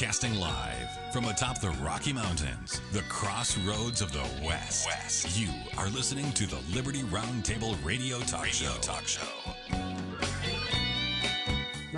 Broadcasting live from atop the Rocky Mountains, the crossroads of the West. West. You are listening to the Liberty Roundtable Radio Talk radio Show. Talk Show.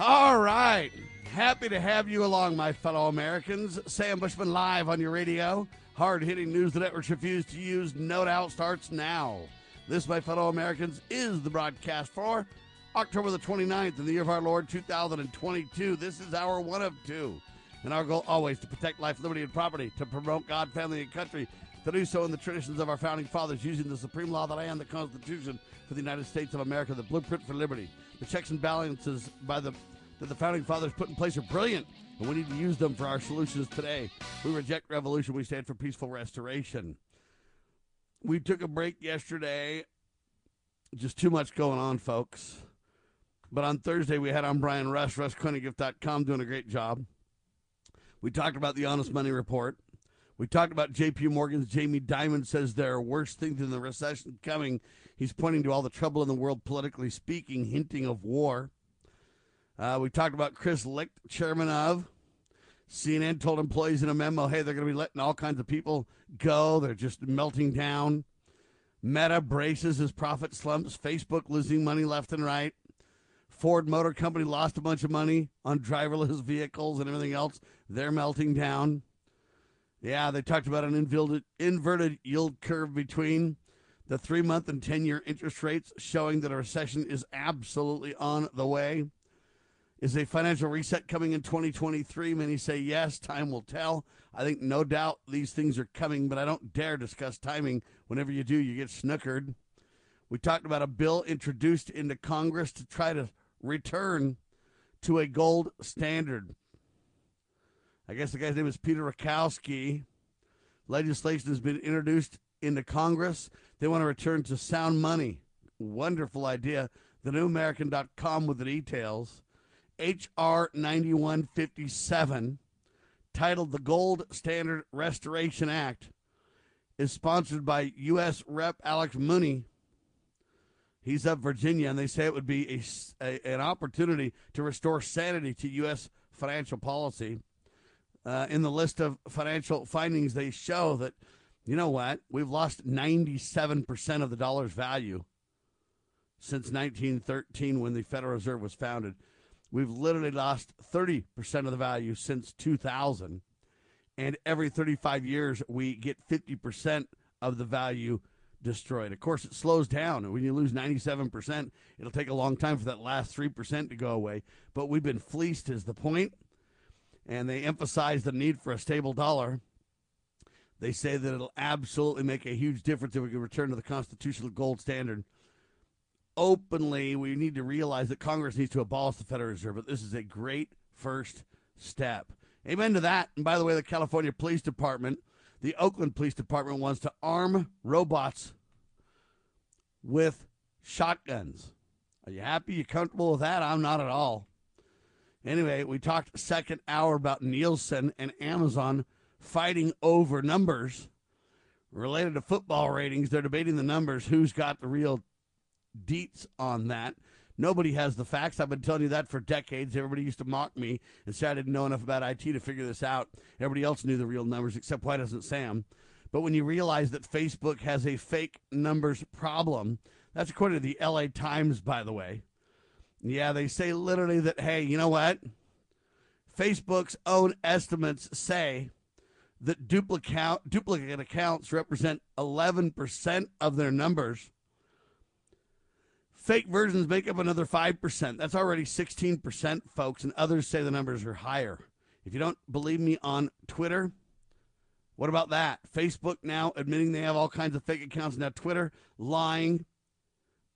All right. Happy to have you along, my fellow Americans. Sam Bushman live on your radio. Hard hitting news the networks refuse to use. No doubt starts now. This, my fellow Americans, is the broadcast for October the 29th in the year of our Lord 2022. This is our one of two. And our goal always to protect life, liberty, and property, to promote God, family, and country, to do so in the traditions of our founding fathers, using the supreme law of the land, the Constitution for the United States of America, the blueprint for liberty. The checks and balances by the that the founding fathers put in place are brilliant, and we need to use them for our solutions today. We reject revolution. We stand for peaceful restoration. We took a break yesterday. Just too much going on, folks. But on Thursday, we had on Brian Rush, RushCoinandGift.com, doing a great job. We talked about the Honest Money Report. We talked about J.P. Morgan's Jamie Dimon says there are worse things than the recession coming. He's pointing to all the trouble in the world, politically speaking, hinting of war. Uh, we talked about Chris Licht, chairman of CNN, told employees in a memo, hey, they're going to be letting all kinds of people go. They're just melting down. Meta braces as profit slumps. Facebook losing money left and right. Ford Motor Company lost a bunch of money on driverless vehicles and everything else. They're melting down. Yeah, they talked about an inverted, inverted yield curve between the three month and 10 year interest rates, showing that a recession is absolutely on the way. Is a financial reset coming in 2023? Many say yes, time will tell. I think no doubt these things are coming, but I don't dare discuss timing. Whenever you do, you get snookered. We talked about a bill introduced into Congress to try to return to a gold standard. I guess the guy's name is Peter Rakowski. Legislation has been introduced into Congress. They want to return to sound money. Wonderful idea. TheNewAmerican.com with the details. H.R. 9157, titled the Gold Standard Restoration Act, is sponsored by U.S. Rep. Alex Mooney He's of Virginia, and they say it would be a, a an opportunity to restore sanity to U.S. financial policy. Uh, in the list of financial findings, they show that, you know what, we've lost 97% of the dollar's value since 1913 when the Federal Reserve was founded. We've literally lost 30% of the value since 2000. And every 35 years, we get 50% of the value destroyed. Of course, it slows down. When you lose 97%, it'll take a long time for that last 3% to go away. But we've been fleeced, is the point. And they emphasize the need for a stable dollar. They say that it'll absolutely make a huge difference if we can return to the constitutional gold standard. Openly, we need to realize that Congress needs to abolish the Federal Reserve, but this is a great first step. Amen to that. And by the way, the California Police Department the Oakland Police Department wants to arm robots with shotguns. Are you happy? You comfortable with that? I'm not at all. Anyway, we talked second hour about Nielsen and Amazon fighting over numbers related to football ratings. They're debating the numbers. Who's got the real deets on that? Nobody has the facts. I've been telling you that for decades. Everybody used to mock me and say I didn't know enough about IT to figure this out. Everybody else knew the real numbers, except why doesn't Sam? But when you realize that Facebook has a fake numbers problem, that's according to the LA Times, by the way. Yeah, they say literally that, hey, you know what? Facebook's own estimates say that duplicate, duplicate accounts represent 11% of their numbers. Fake versions make up another 5%. That's already 16%, folks, and others say the numbers are higher. If you don't believe me on Twitter, what about that? Facebook now admitting they have all kinds of fake accounts. Now, Twitter lying.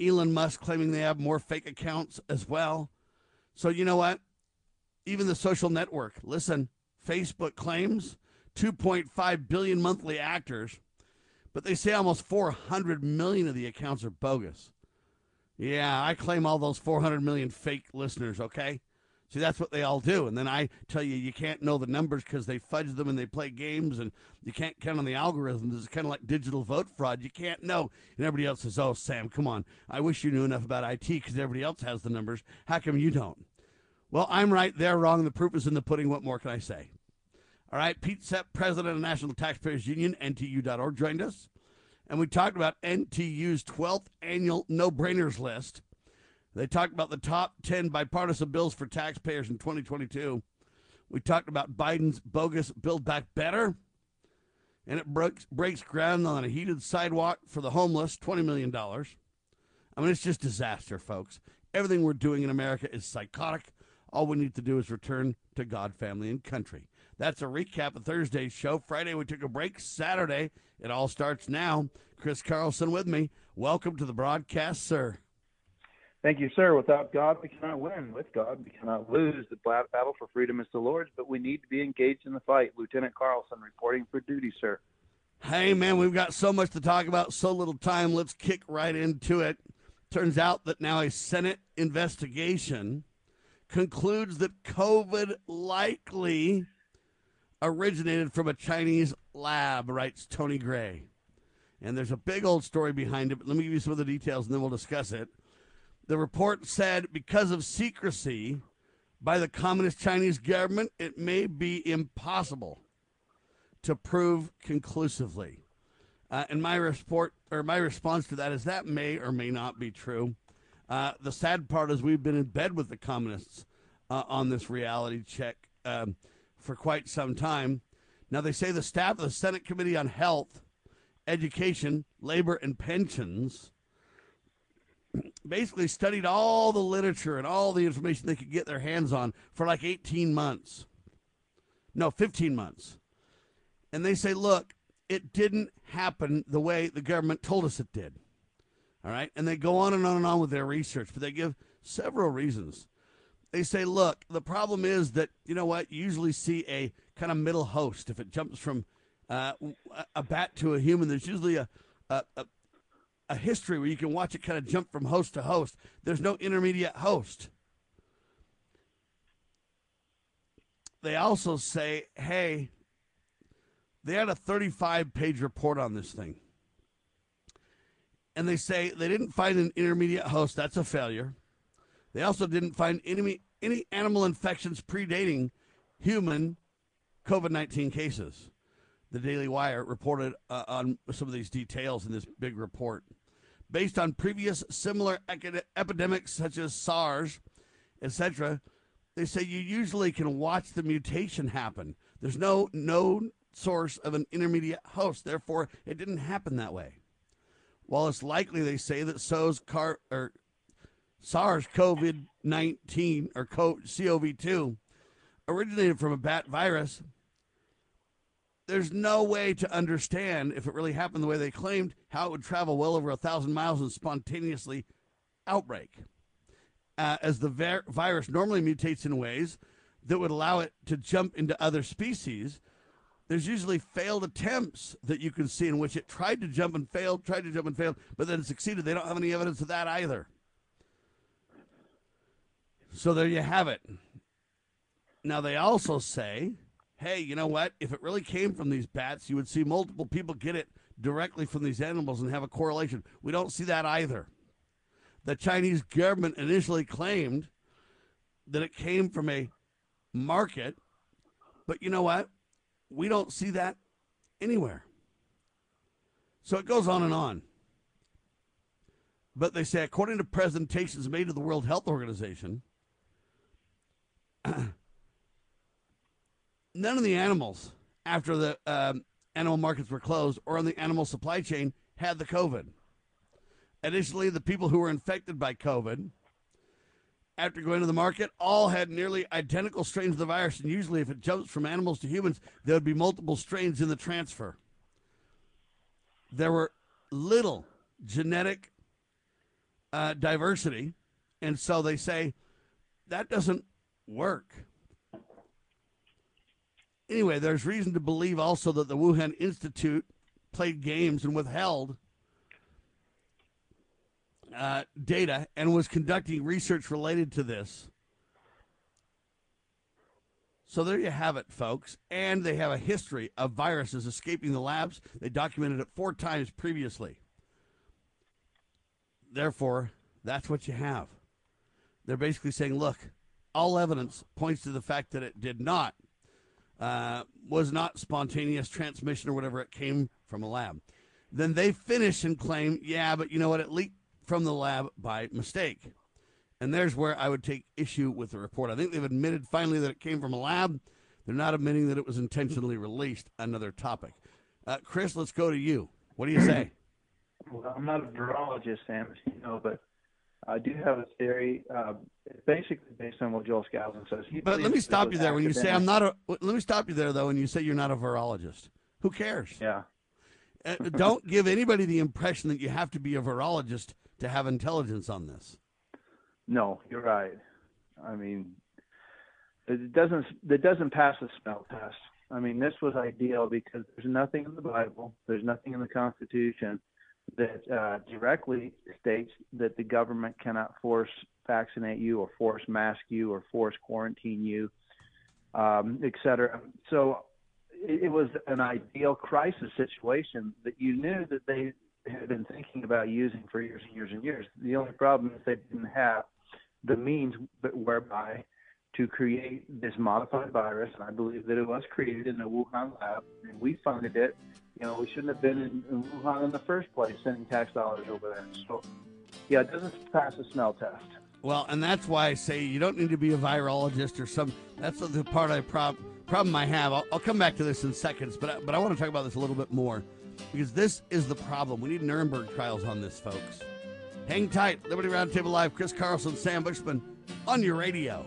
Elon Musk claiming they have more fake accounts as well. So, you know what? Even the social network, listen, Facebook claims 2.5 billion monthly actors, but they say almost 400 million of the accounts are bogus. Yeah, I claim all those 400 million fake listeners, okay? See, that's what they all do. And then I tell you, you can't know the numbers because they fudge them and they play games and you can't count on the algorithms. It's kind of like digital vote fraud. You can't know. And everybody else says, oh, Sam, come on. I wish you knew enough about IT because everybody else has the numbers. How come you don't? Well, I'm right. They're wrong. The proof is in the pudding. What more can I say? All right, Pete Sepp, president of National Taxpayers Union, NTU.org, joined us. And we talked about NTU's 12th annual no brainers list. They talked about the top 10 bipartisan bills for taxpayers in 2022. We talked about Biden's bogus Build Back Better. And it breaks, breaks ground on a heated sidewalk for the homeless, $20 million. I mean, it's just disaster, folks. Everything we're doing in America is psychotic. All we need to do is return to God, family, and country. That's a recap of Thursday's show. Friday, we took a break. Saturday, it all starts now. Chris Carlson with me. Welcome to the broadcast, sir. Thank you, sir. Without God, we cannot win. With God, we cannot lose. The battle for freedom is the Lord's, but we need to be engaged in the fight. Lieutenant Carlson reporting for duty, sir. Hey, man, we've got so much to talk about, so little time. Let's kick right into it. Turns out that now a Senate investigation concludes that COVID likely originated from a Chinese lab, writes Tony Gray. And there's a big old story behind it, but let me give you some of the details and then we'll discuss it. The report said because of secrecy by the Communist Chinese government, it may be impossible to prove conclusively. Uh, and my report or my response to that is that may or may not be true. Uh, the sad part is we've been in bed with the communists uh, on this reality check. Um, for quite some time. Now, they say the staff of the Senate Committee on Health, Education, Labor, and Pensions basically studied all the literature and all the information they could get their hands on for like 18 months. No, 15 months. And they say, look, it didn't happen the way the government told us it did. All right. And they go on and on and on with their research, but they give several reasons they say, look, the problem is that, you know what, you usually see a kind of middle host. If it jumps from uh, a bat to a human, there's usually a, a, a, a history where you can watch it kind of jump from host to host. There's no intermediate host. They also say, hey, they had a 35 page report on this thing. And they say they didn't find an intermediate host. That's a failure. They also didn't find any, any animal infections predating human COVID 19 cases. The Daily Wire reported uh, on some of these details in this big report. Based on previous similar epidemics such as SARS, etc., they say you usually can watch the mutation happen. There's no known source of an intermediate host, therefore, it didn't happen that way. While it's likely, they say, that SARS, car, or SARS CoV 19 or CoV 2 originated from a bat virus. There's no way to understand if it really happened the way they claimed how it would travel well over a thousand miles and spontaneously outbreak. Uh, as the virus normally mutates in ways that would allow it to jump into other species, there's usually failed attempts that you can see in which it tried to jump and failed, tried to jump and failed, but then succeeded. They don't have any evidence of that either. So there you have it. Now, they also say, hey, you know what? If it really came from these bats, you would see multiple people get it directly from these animals and have a correlation. We don't see that either. The Chinese government initially claimed that it came from a market, but you know what? We don't see that anywhere. So it goes on and on. But they say, according to presentations made to the World Health Organization, none of the animals after the um, animal markets were closed or on the animal supply chain had the COVID. Additionally, the people who were infected by COVID after going to the market all had nearly identical strains of the virus. And usually, if it jumps from animals to humans, there would be multiple strains in the transfer. There were little genetic uh, diversity. And so they say that doesn't work. Anyway, there's reason to believe also that the Wuhan Institute played games and withheld uh, data and was conducting research related to this. So there you have it, folks. And they have a history of viruses escaping the labs. They documented it four times previously. Therefore, that's what you have. They're basically saying, look, all evidence points to the fact that it did not uh, was not spontaneous transmission or whatever. It came from a lab. Then they finish and claim, yeah, but you know what? It leaked from the lab by mistake. And there's where I would take issue with the report. I think they've admitted finally that it came from a lab. They're not admitting that it was intentionally released. Another topic. Uh, Chris, let's go to you. What do you say? Well, I'm not a virologist, Sam, you know, but I do have a theory. Uh, basically based on what Joel Skousen says. He but let me stop you there. When you say I'm not a, let me stop you there though. When you say you're not a virologist, who cares? Yeah. Uh, don't give anybody the impression that you have to be a virologist to have intelligence on this. No, you're right. I mean, it doesn't it doesn't pass the smell test. I mean, this was ideal because there's nothing in the Bible, there's nothing in the Constitution that uh, directly states that the government cannot force vaccinate you or force mask you or force quarantine you, um, et cetera. So it, it was an ideal crisis situation that you knew that they had been thinking about using for years and years and years. The only problem is they didn't have the means whereby to create this modified virus, and I believe that it was created in the Wuhan lab, and we funded it. You know, we shouldn't have been in, in Wuhan in the first place, sending tax dollars over there. So, yeah, it doesn't pass the smell test. Well, and that's why I say you don't need to be a virologist or some. That's the part I prob, problem I have. I'll, I'll come back to this in seconds, but I, but I want to talk about this a little bit more because this is the problem. We need Nuremberg trials on this, folks. Hang tight. Liberty Roundtable Live. Chris Carlson, Sam Bushman on your radio.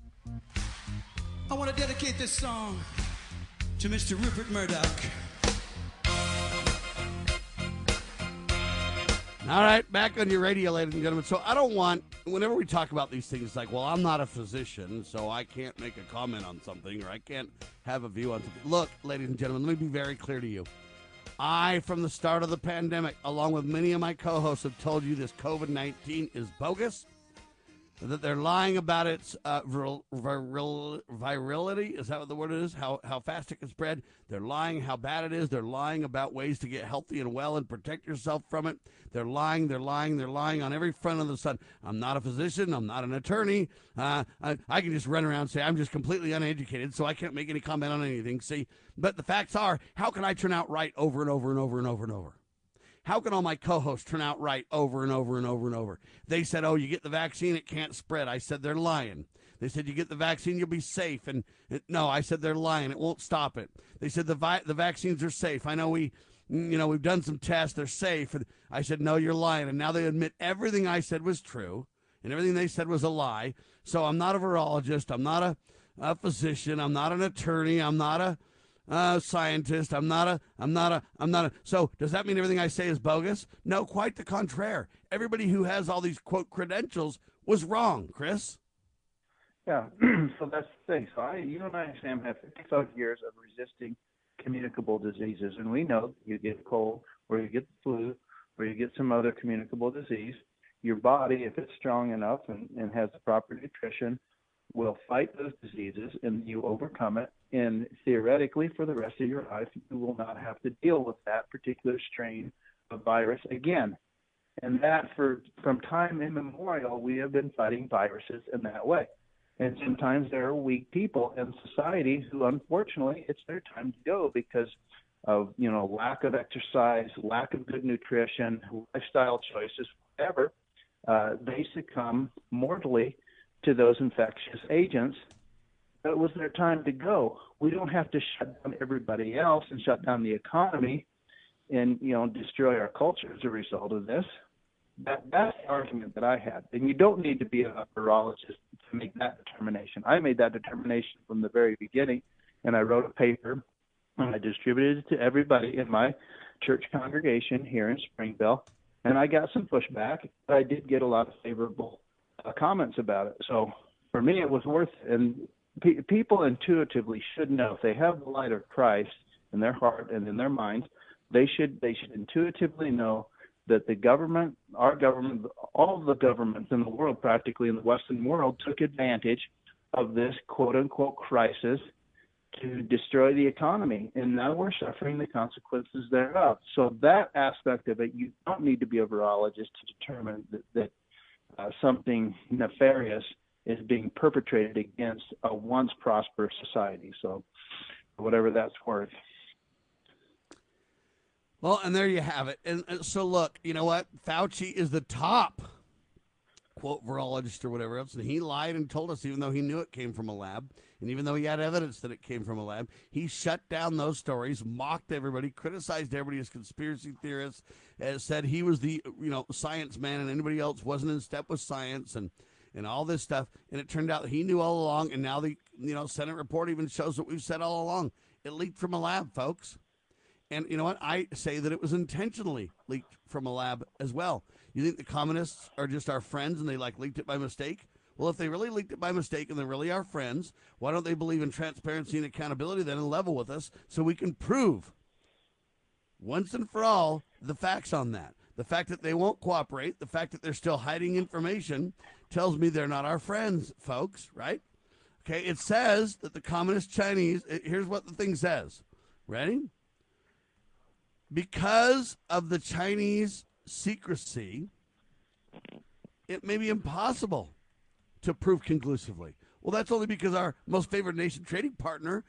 I want to dedicate this song to Mr. Rupert Murdoch. All right, back on your radio, ladies and gentlemen. So I don't want, whenever we talk about these things, like, well, I'm not a physician, so I can't make a comment on something or I can't have a view on something. Look, ladies and gentlemen, let me be very clear to you. I, from the start of the pandemic, along with many of my co hosts, have told you this COVID 19 is bogus that they're lying about its uh, viril, viril, virility. Is that what the word is? How how fast it can spread? They're lying how bad it is. They're lying about ways to get healthy and well and protect yourself from it. They're lying. They're lying. They're lying on every front of the sun. I'm not a physician. I'm not an attorney. Uh, I, I can just run around and say I'm just completely uneducated, so I can't make any comment on anything. See, but the facts are, how can I turn out right over and over and over and over and over? How can all my co hosts turn out right over and over and over and over? They said, oh, you get the vaccine, it can't spread. I said, they're lying. They said, you get the vaccine, you'll be safe. And no, I said, they're lying. It won't stop it. They said, the, vi- the vaccines are safe. I know we, you know, we've done some tests, they're safe. And I said, no, you're lying. And now they admit everything I said was true. and everything they said was a lie. So I'm not a virologist. I'm not a, a physician. I'm not an attorney. I'm not a uh, scientist. I'm not a. I'm not a. I'm not a. So does that mean everything I say is bogus? No, quite the contrary. Everybody who has all these quote credentials was wrong, Chris. Yeah, so that's the thing. So I, you and I, Sam, have 55 years of resisting communicable diseases, and we know you get a cold, or you get the flu, or you get some other communicable disease. Your body, if it's strong enough and, and has the proper nutrition, will fight those diseases, and you overcome it. And theoretically, for the rest of your life, you will not have to deal with that particular strain of virus again. And that, for from time immemorial, we have been fighting viruses in that way. And sometimes there are weak people in society who, unfortunately, it's their time to go because of you know lack of exercise, lack of good nutrition, lifestyle choices, whatever. Uh, they succumb mortally to those infectious agents. It was their time to go. We don't have to shut down everybody else and shut down the economy and you know destroy our culture as a result of this. That, that's the argument that I had. And you don't need to be a virologist to make that determination. I made that determination from the very beginning, and I wrote a paper and I distributed it to everybody in my church congregation here in Springville. And I got some pushback, but I did get a lot of favorable uh, comments about it. So for me, it was worth. And pe- people intuitively should know if they have the light of Christ in their heart and in their minds, they should they should intuitively know that the government, our government, all the governments in the world, practically in the Western world, took advantage of this quote unquote crisis to destroy the economy. And now we're suffering the consequences thereof. So, that aspect of it, you don't need to be a virologist to determine that, that something nefarious is being perpetrated against a once prosperous society. So, whatever that's worth. Well, and there you have it. And, so, look, you know what? Fauci is the top quote virologist or whatever else, and he lied and told us, even though he knew it came from a lab, and even though he had evidence that it came from a lab, he shut down those stories, mocked everybody, criticized everybody as conspiracy theorists, and said he was the you know science man, and anybody else wasn't in step with science, and and all this stuff. And it turned out he knew all along, and now the you know Senate report even shows what we've said all along. It leaked from a lab, folks. And you know what? I say that it was intentionally leaked from a lab as well. You think the communists are just our friends and they like leaked it by mistake? Well, if they really leaked it by mistake and they're really our friends, why don't they believe in transparency and accountability then and level with us so we can prove once and for all the facts on that? The fact that they won't cooperate, the fact that they're still hiding information tells me they're not our friends, folks, right? Okay, it says that the communist Chinese, eh, here's what the thing says. Ready? because of the Chinese secrecy, it may be impossible to prove conclusively. Well, that's only because our most favored nation trading partner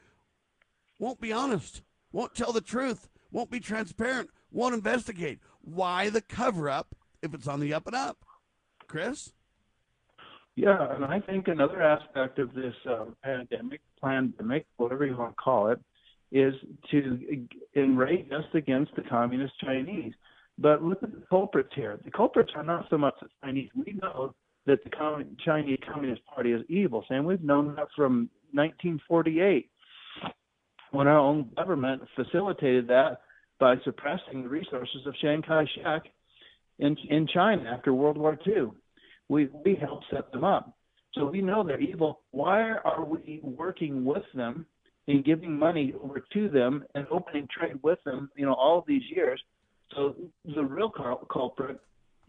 won't be honest, won't tell the truth, won't be transparent, won't investigate. Why the cover up if it's on the up and up? Chris? Yeah, and I think another aspect of this uh, pandemic, pandemic, whatever you want to call it, is to enrage us against the communist Chinese. But look at the culprits here. The culprits are not so much the Chinese. We know that the Chinese Communist Party is evil, Sam. We've known that from 1948 when our own government facilitated that by suppressing the resources of Chiang Kai-shek in in China after World War II. We we helped set them up, so we know they're evil. Why are we working with them and giving money over to them and opening trade with them, you know, all these years. So the real culprit,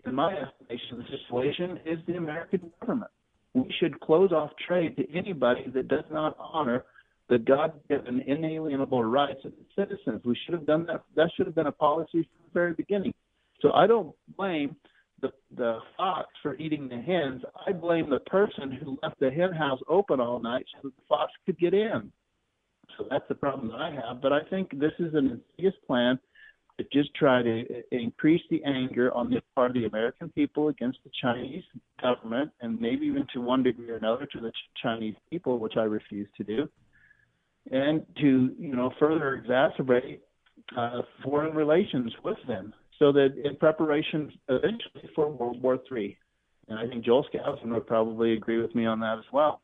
in my estimation of the situation, is the American government. We should close off trade to anybody that does not honor the God-given inalienable rights of its citizens. We should have done that. That should have been a policy from the very beginning. So I don't blame the the fox for eating the hens. I blame the person who left the hen house open all night so that the fox could get in. So that's the problem that I have. But I think this is an insidious plan to just try to increase the anger on the part of the American people against the Chinese government, and maybe even to one degree or another to the Chinese people, which I refuse to do, and to you know further exacerbate uh, foreign relations with them, so that in preparation eventually for World War III. And I think Joel Skousen would probably agree with me on that as well.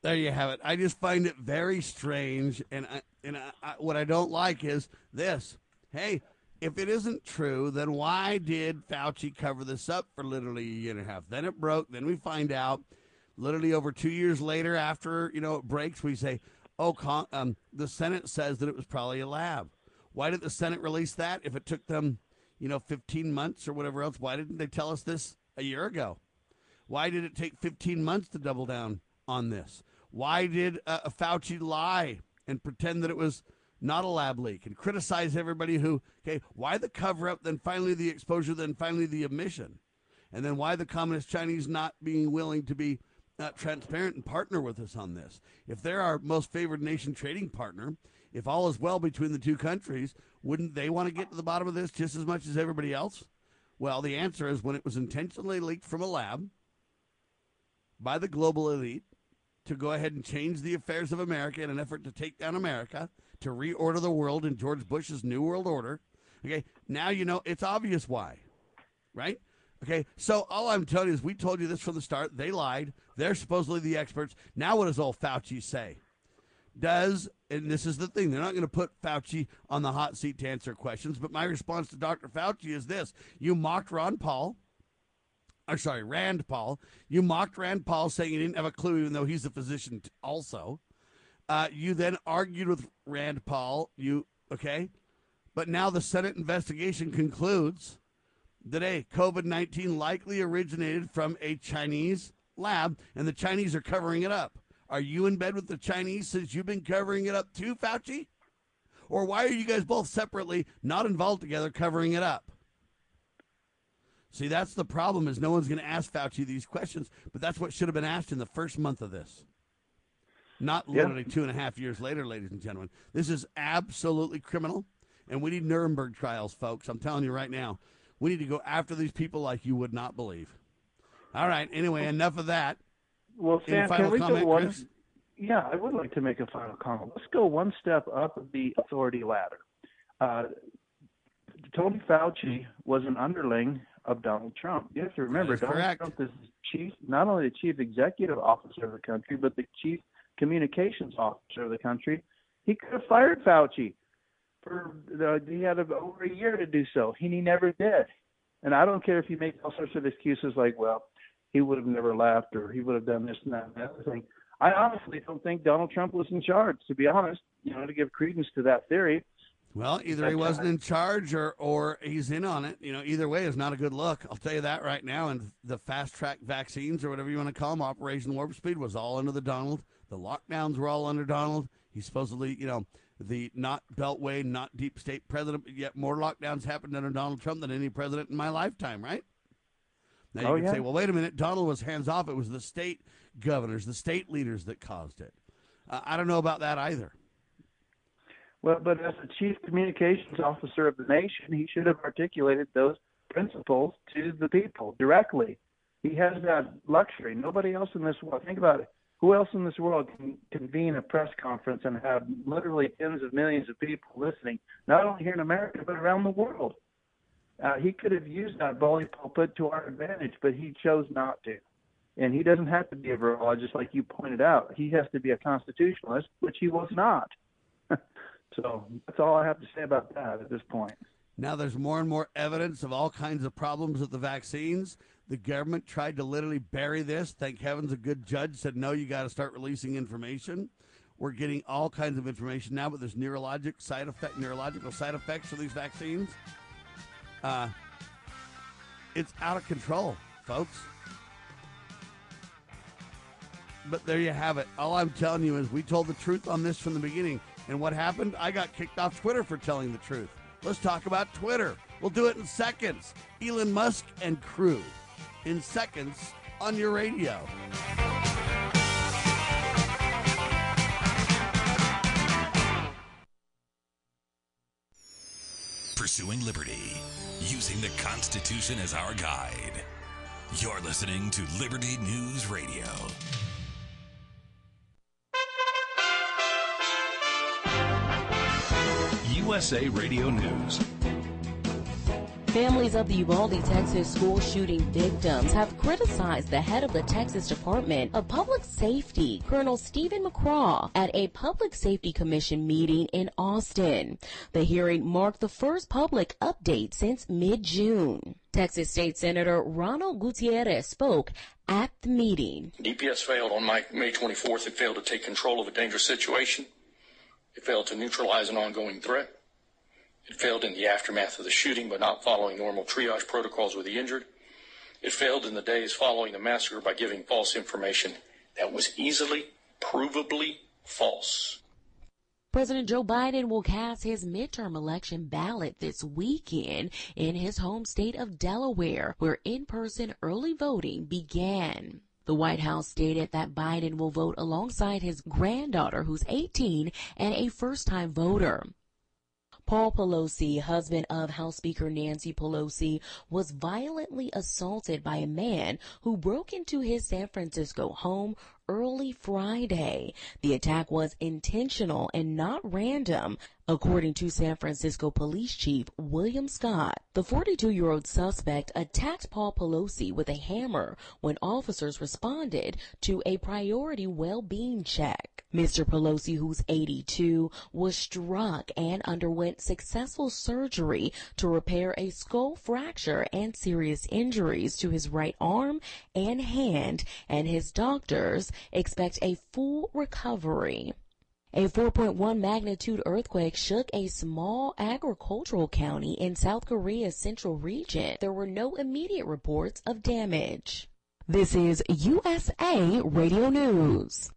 There you have it. I just find it very strange, and I, and I, I, what I don't like is this. Hey, if it isn't true, then why did Fauci cover this up for literally a year and a half? Then it broke. Then we find out, literally over two years later, after you know it breaks, we say, "Oh, con- um, the Senate says that it was probably a lab." Why did the Senate release that? If it took them, you know, 15 months or whatever else, why didn't they tell us this a year ago? Why did it take 15 months to double down on this? Why did uh, Fauci lie and pretend that it was not a lab leak and criticize everybody who, okay, why the cover up, then finally the exposure, then finally the omission? And then why the Communist Chinese not being willing to be uh, transparent and partner with us on this? If they're our most favored nation trading partner, if all is well between the two countries, wouldn't they want to get to the bottom of this just as much as everybody else? Well, the answer is when it was intentionally leaked from a lab by the global elite to go ahead and change the affairs of America in an effort to take down America, to reorder the world in George Bush's New World Order. Okay, now you know it's obvious why, right? Okay, so all I'm telling you is we told you this from the start. They lied. They're supposedly the experts. Now, what does old Fauci say? Does, and this is the thing, they're not going to put Fauci on the hot seat to answer questions, but my response to Dr. Fauci is this You mocked Ron Paul or sorry, Rand Paul. You mocked Rand Paul saying he didn't have a clue, even though he's a physician also. Uh, you then argued with Rand Paul. You okay? But now the Senate investigation concludes that a COVID nineteen likely originated from a Chinese lab, and the Chinese are covering it up. Are you in bed with the Chinese since you've been covering it up too, Fauci? Or why are you guys both separately, not involved together, covering it up? See, that's the problem is no one's going to ask Fauci these questions, but that's what should have been asked in the first month of this. Not literally yeah. two and a half years later, ladies and gentlemen. This is absolutely criminal, and we need Nuremberg trials, folks. I'm telling you right now. We need to go after these people like you would not believe. All right. Anyway, enough of that. Well, Sam, can we comment, one? Chris? Yeah, I would like to make a final comment. Let's go one step up the authority ladder. Uh, Tony Fauci was an underling of Donald Trump. You have to remember, Donald correct. Trump is chief, not only the chief executive officer of the country, but the chief communications officer of the country. He could have fired Fauci for the, he had over a year to do so, and he never did. And I don't care if you make all sorts of excuses like, well, he would have never left or he would have done this and that and the other thing. I honestly don't think Donald Trump was in charge, to be honest, you know, to give credence to that theory. Well, either he wasn't in charge or or he's in on it. You know, either way is not a good look. I'll tell you that right now. And the fast track vaccines or whatever you want to call them, Operation Warp Speed was all under the Donald. The lockdowns were all under Donald. He supposedly, you know, the not Beltway, not deep state president, yet more lockdowns happened under Donald Trump than any president in my lifetime, right? Now you oh, can yeah. say, well, wait a minute, Donald was hands off. It was the state governors, the state leaders that caused it. Uh, I don't know about that either. Well, but as the chief communications officer of the nation, he should have articulated those principles to the people directly. He has that luxury. Nobody else in this world. Think about it. Who else in this world can convene a press conference and have literally tens of millions of people listening, not only here in America but around the world? Uh, he could have used that bully pulpit to our advantage, but he chose not to. And he doesn't have to be a virologist, like you pointed out. He has to be a constitutionalist, which he was not. So that's all I have to say about that at this point. Now there's more and more evidence of all kinds of problems with the vaccines. The government tried to literally bury this. Thank heavens a good judge said, no, you got to start releasing information. We're getting all kinds of information now, but there's neurologic side effect, neurological side effects for these vaccines. Uh, it's out of control, folks. But there you have it. All I'm telling you is we told the truth on this from the beginning. And what happened? I got kicked off Twitter for telling the truth. Let's talk about Twitter. We'll do it in seconds. Elon Musk and crew in seconds on your radio. Pursuing liberty, using the Constitution as our guide. You're listening to Liberty News Radio. USA Radio News. Families of the Uvalde, Texas school shooting victims have criticized the head of the Texas Department of Public Safety, Colonel Steven McCraw, at a Public Safety Commission meeting in Austin. The hearing marked the first public update since mid-June. Texas State Senator Roland Gutierrez spoke at the meeting. DPS failed on May 24th. It failed to take control of a dangerous situation. It failed to neutralize an ongoing threat. It failed in the aftermath of the shooting by not following normal triage protocols with the injured. It failed in the days following the massacre by giving false information that was easily, provably false. President Joe Biden will cast his midterm election ballot this weekend in his home state of Delaware, where in-person early voting began. The White House stated that Biden will vote alongside his granddaughter, who's 18 and a first-time voter. Paul Pelosi, husband of House Speaker Nancy Pelosi, was violently assaulted by a man who broke into his San Francisco home early Friday. The attack was intentional and not random, according to San Francisco Police Chief William Scott. The 42-year-old suspect attacked Paul Pelosi with a hammer when officers responded to a priority well-being check. Mr. Pelosi, who's 82, was struck and underwent successful surgery to repair a skull fracture and serious injuries to his right arm and hand, and his doctors expect a full recovery. A 4.1 magnitude earthquake shook a small agricultural county in South Korea's central region. There were no immediate reports of damage. This is USA Radio News.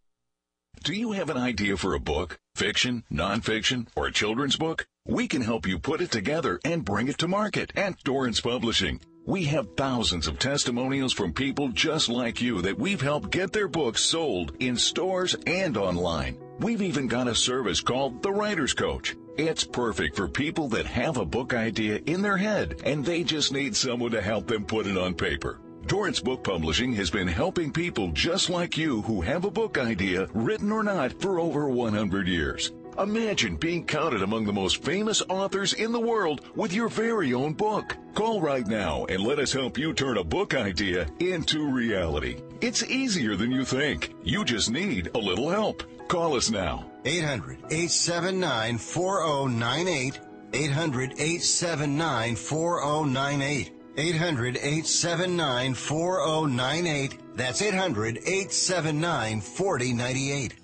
Do you have an idea for a book, fiction, nonfiction, or a children's book? We can help you put it together and bring it to market at Dorrance Publishing. We have thousands of testimonials from people just like you that we've helped get their books sold in stores and online. We've even got a service called the Writer's Coach. It's perfect for people that have a book idea in their head and they just need someone to help them put it on paper. Dorrance Book Publishing has been helping people just like you who have a book idea, written or not, for over 100 years. Imagine being counted among the most famous authors in the world with your very own book. Call right now and let us help you turn a book idea into reality. It's easier than you think. You just need a little help. Call us now. 800 879 4098. 800 879 4098. 800 879 4098. That's 800 879 4098.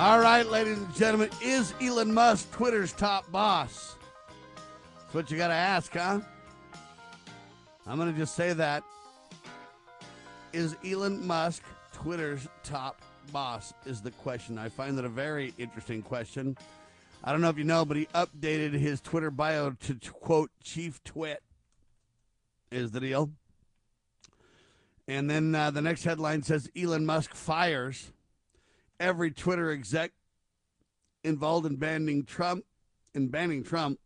All right, ladies and gentlemen, is Elon Musk Twitter's top boss? That's what you got to ask, huh? I'm going to just say that. Is Elon Musk Twitter's top boss? Is the question. I find that a very interesting question. I don't know if you know, but he updated his Twitter bio to, quote Chief Twit. Is the deal? And then uh, the next headline says Elon Musk fires every Twitter exec involved in banning Trump, in banning Trump,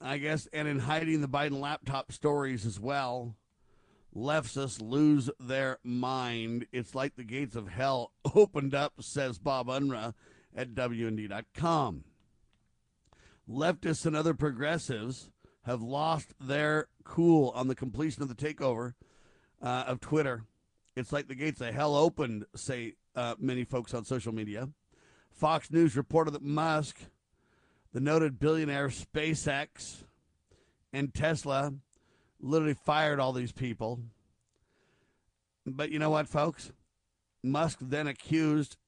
I guess, and in hiding the Biden laptop stories as well. Leftists lose their mind. It's like the gates of hell opened up, says Bob Unruh at WND.com. Leftists and other progressives have lost their cool on the completion of the takeover uh, of Twitter. It's like the gates of hell opened, say uh, many folks on social media. Fox News reported that Musk, the noted billionaire SpaceX, and Tesla literally fired all these people. But you know what, folks? Musk then accused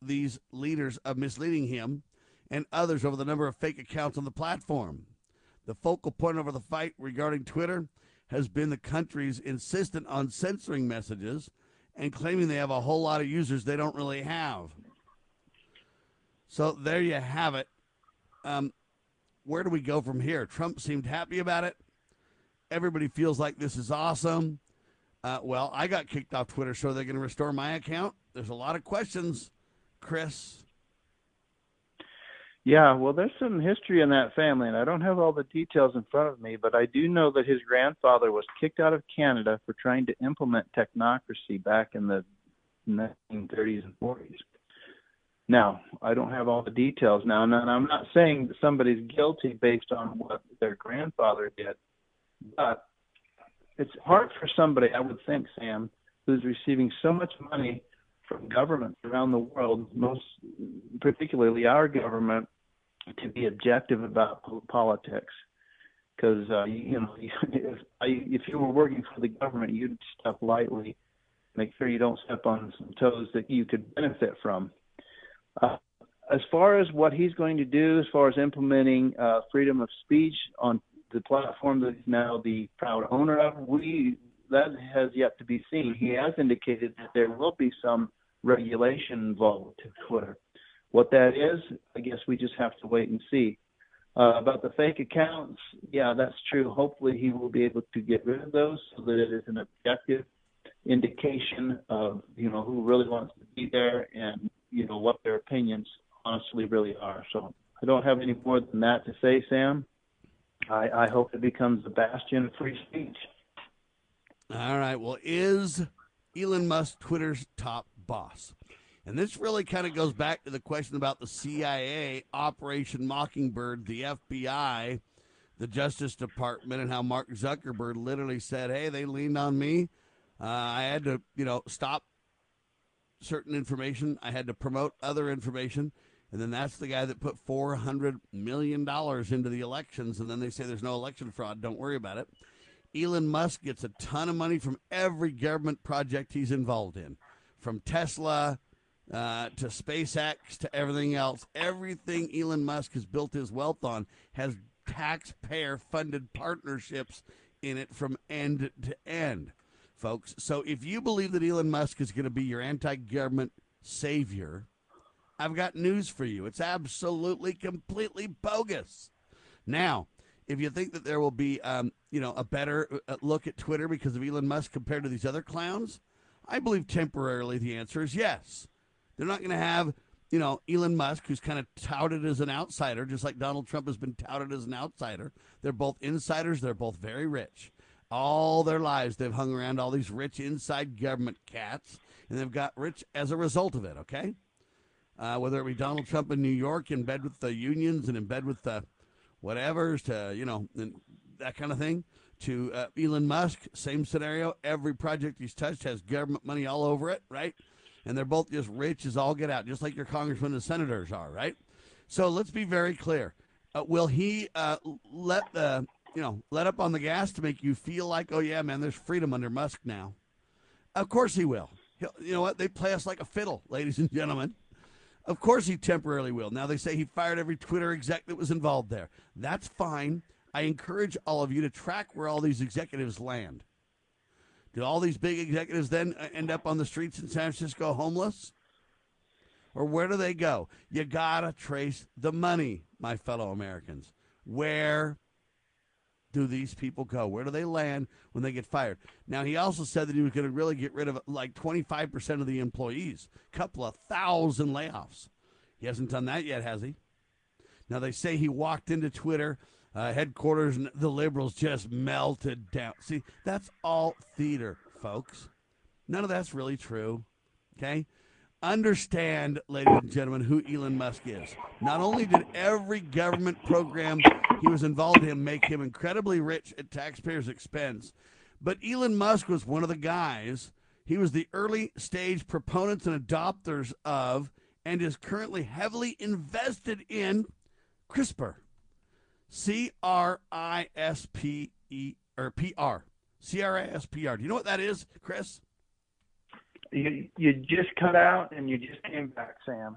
these leaders of misleading him and others over the number of fake accounts on the platform. The focal point over the fight regarding Twitter has been the country's insistent on censoring messages and claiming they have a whole lot of users they don't really have. So there you have it. Um, where do we go from here? Trump seemed happy about it. Everybody feels like this is awesome. Uh, well, I got kicked off Twitter, so they're going to restore my account. There's a lot of questions, Chris. Yeah, well, there's some history in that family, and I don't have all the details in front of me, but I do know that his grandfather was kicked out of Canada for trying to implement technocracy back in the 1930s and 40s. Now, I don't have all the details now, and I'm not saying that somebody's guilty based on what their grandfather did, but it's hard for somebody, I would think, Sam, who's receiving so much money from governments around the world, most particularly our government, to be objective about politics. Because uh, you know, if if you were working for the government, you'd step lightly, make sure you don't step on some toes that you could benefit from. Uh, as far as what he's going to do, as far as implementing uh, freedom of speech on the platform that he's now the proud owner of, we that has yet to be seen. He has indicated that there will be some regulation involved to Twitter. What that is, I guess we just have to wait and see. Uh, about the fake accounts, yeah, that's true. Hopefully, he will be able to get rid of those so that it is an objective indication of you know who really wants to be there and you know what their opinions honestly really are. So I don't have any more than that to say, Sam. I, I hope it becomes a bastion of free speech. All right. Well, is Elon Musk Twitter's top boss? And this really kind of goes back to the question about the CIA, Operation Mockingbird, the FBI, the Justice Department, and how Mark Zuckerberg literally said, "Hey, they leaned on me. Uh, I had to, you know, stop certain information. I had to promote other information." And then that's the guy that put four hundred million dollars into the elections, and then they say there's no election fraud. Don't worry about it. Elon Musk gets a ton of money from every government project he's involved in, from Tesla uh, to SpaceX to everything else. Everything Elon Musk has built his wealth on has taxpayer funded partnerships in it from end to end, folks. So if you believe that Elon Musk is going to be your anti government savior, I've got news for you. It's absolutely, completely bogus. Now, if you think that there will be, um, you know, a better uh, look at Twitter because of Elon Musk compared to these other clowns, I believe temporarily the answer is yes. They're not going to have, you know, Elon Musk, who's kind of touted as an outsider, just like Donald Trump has been touted as an outsider. They're both insiders. They're both very rich. All their lives, they've hung around all these rich inside government cats, and they've got rich as a result of it. Okay, uh, whether it be Donald Trump in New York in bed with the unions and in bed with the whatever's to you know that kind of thing to uh, Elon Musk, same scenario. Every project he's touched has government money all over it, right? And they're both just rich as all get out, just like your congressmen and senators are, right? So let's be very clear. Uh, will he uh, let the you know let up on the gas to make you feel like, oh yeah, man, there's freedom under Musk now? Of course he will. He'll, you know what? They play us like a fiddle, ladies and gentlemen. Of course he temporarily will. Now they say he fired every Twitter exec that was involved there. That's fine. I encourage all of you to track where all these executives land. Do all these big executives then uh, end up on the streets in San Francisco homeless? Or where do they go? You got to trace the money, my fellow Americans. Where do these people go? Where do they land when they get fired? Now, he also said that he was going to really get rid of like 25% of the employees, a couple of thousand layoffs. He hasn't done that yet, has he? Now, they say he walked into Twitter uh, headquarters and the liberals just melted down. See, that's all theater, folks. None of that's really true. Okay? Understand, ladies and gentlemen, who Elon Musk is. Not only did every government program he was involved in make him incredibly rich at taxpayers' expense, but Elon Musk was one of the guys. He was the early stage proponents and adopters of, and is currently heavily invested in CRISPR. C R I S P E or P R. C R I S P R. Do you know what that is, Chris? You you just cut out and you just came back, Sam.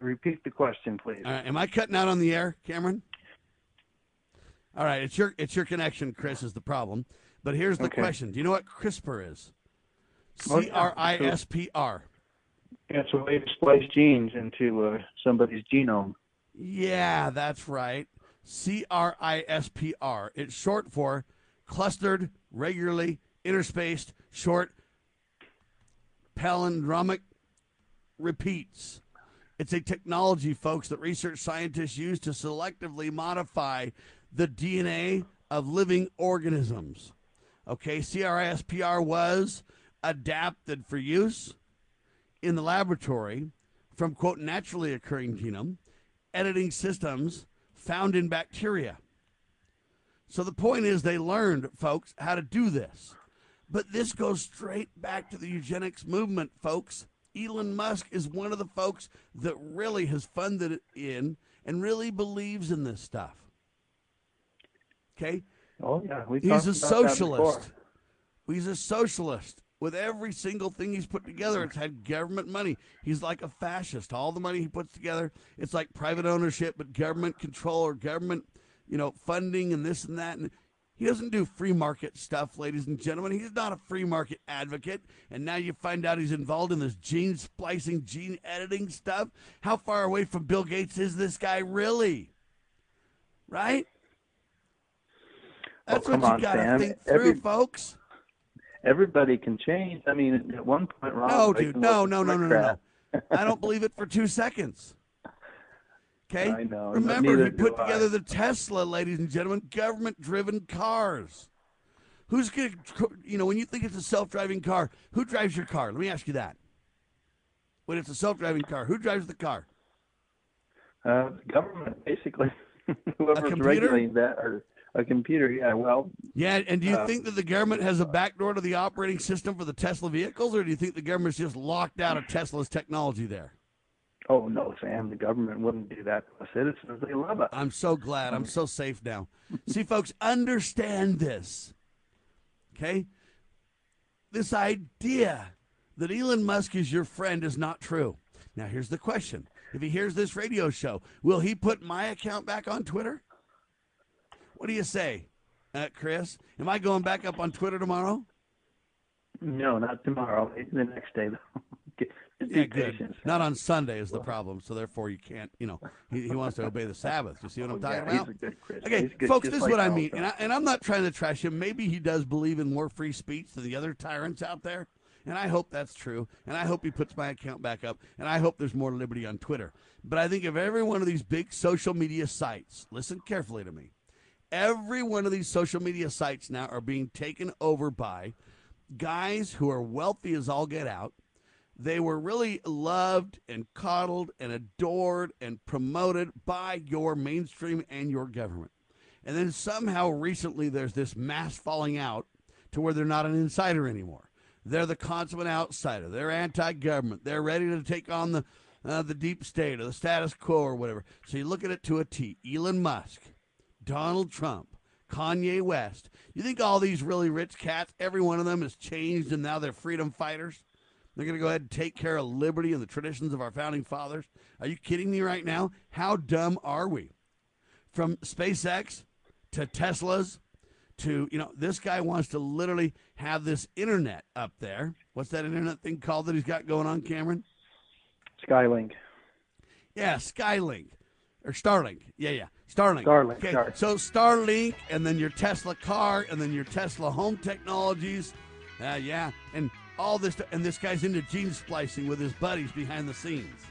Repeat the question, please. am I cutting out on the air, Cameron? All right, it's your it's your connection, Chris, is the problem. But here's the okay. question: Do you know what CRISPR is? C R I S P R. It's a way to splice genes into uh, somebody's genome. Yeah, that's right. C R I S P R. It's short for clustered, regularly interspaced, short palindromic repeats. It's a technology, folks, that research scientists use to selectively modify the DNA of living organisms. Okay, CRISPR was adapted for use in the laboratory from, quote, naturally occurring genome editing systems found in bacteria. So the point is, they learned, folks, how to do this. But this goes straight back to the eugenics movement, folks. Elon Musk is one of the folks that really has funded it in and really believes in this stuff. Okay? Oh yeah, we he's a talked about that socialist. He's a socialist. With every single thing he's put together, it's had government money. He's like a fascist. All the money he puts together, it's like private ownership, but government control or government, you know, funding and this and that. And he doesn't do free market stuff, ladies and gentlemen. He's not a free market advocate. And now you find out he's involved in this gene splicing, gene editing stuff. How far away from Bill Gates is this guy really? Right? That's what you got to think through, Every- folks. Everybody can change. I mean, at one point, Ron. No, dude. No, no, no, no, no, no. I don't believe it for two seconds. Okay? I know. Remember, do put I. together the Tesla, ladies and gentlemen, government driven cars. Who's going to, you know, when you think it's a self driving car, who drives your car? Let me ask you that. When it's a self driving car, who drives the car? Uh, the government, basically. Whoever's computer? regulating that, or a computer. Yeah. Well. Yeah, and do you uh, think that the government has a backdoor to the operating system for the Tesla vehicles, or do you think the government's just locked out of Tesla's technology there? Oh no, Sam. The government wouldn't do that to citizens. They love us. I'm so glad. I'm so safe now. See, folks, understand this. Okay? This idea that Elon Musk is your friend is not true. Now, here's the question If he hears this radio show, will he put my account back on Twitter? What do you say, uh, Chris? Am I going back up on Twitter tomorrow? No, not tomorrow. The next day though. Yeah, good. Not on Sunday is the problem, so therefore you can't. You know, he, he wants to obey the Sabbath. You see what I'm talking Yeah, about? a good Christian. Okay, good, folks, this is like what I mean, and, I, and I'm not trying to trash him. Maybe he does believe in more free speech than the other tyrants out there, and I hope that's true. And I hope he puts my account back up, and I hope there's more liberty on Twitter. But I think if every one of these big social media sites, listen carefully to me, every one of these social media sites now are being taken over by guys who are wealthy as all get out. They were really loved and coddled and adored and promoted by your mainstream and your government. And then somehow recently there's this mass falling out to where they're not an insider anymore. They're the consummate outsider. They're anti-government. They're ready to take on the uh, the deep state or the status quo or whatever. So you look at it to a T. Elon Musk, Donald Trump, Kanye West. You think all these really rich cats, every one of them has changed and now they're freedom fighters? They're going to go ahead and take care of liberty and the traditions of our founding fathers? Are you kidding me right now? How dumb are we? From SpaceX to Teslas to, you know, this guy wants to literally have this internet up there. What's that internet thing called that he's got going on, Cameron? Skylink. Yeah, Skylink or Starlink. Yeah, yeah, Starlink. Starlink, Okay, so Starlink, and then your Tesla car, and then your Tesla home technologies. Uh, yeah, and all this, and this guy's into gene splicing with his buddies behind the scenes.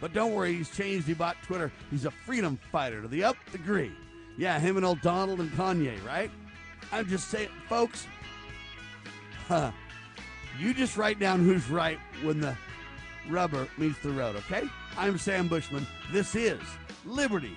But don't worry, he's changed. He bought Twitter. He's a freedom fighter to the up degree. Yeah, him and old Donald and Kanye, right? I'm just saying, folks. Huh, you just write down who's right when the rubber meets the road, okay? I'm Sam Bushman. This is Liberty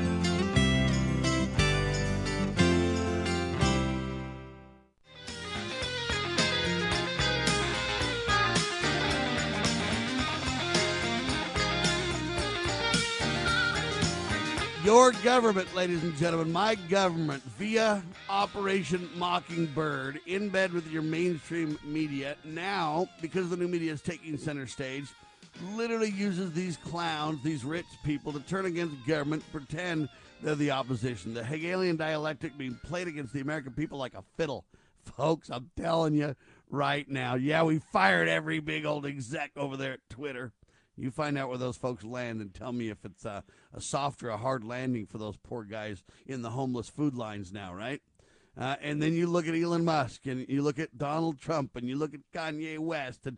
Your government, ladies and gentlemen, my government, via Operation Mockingbird, in bed with your mainstream media, now, because the new media is taking center stage, literally uses these clowns, these rich people, to turn against government, pretend they're the opposition. The Hegelian dialectic being played against the American people like a fiddle. Folks, I'm telling you right now. Yeah, we fired every big old exec over there at Twitter. You find out where those folks land and tell me if it's a, a soft or a hard landing for those poor guys in the homeless food lines now, right? Uh, and then you look at Elon Musk and you look at Donald Trump and you look at Kanye West and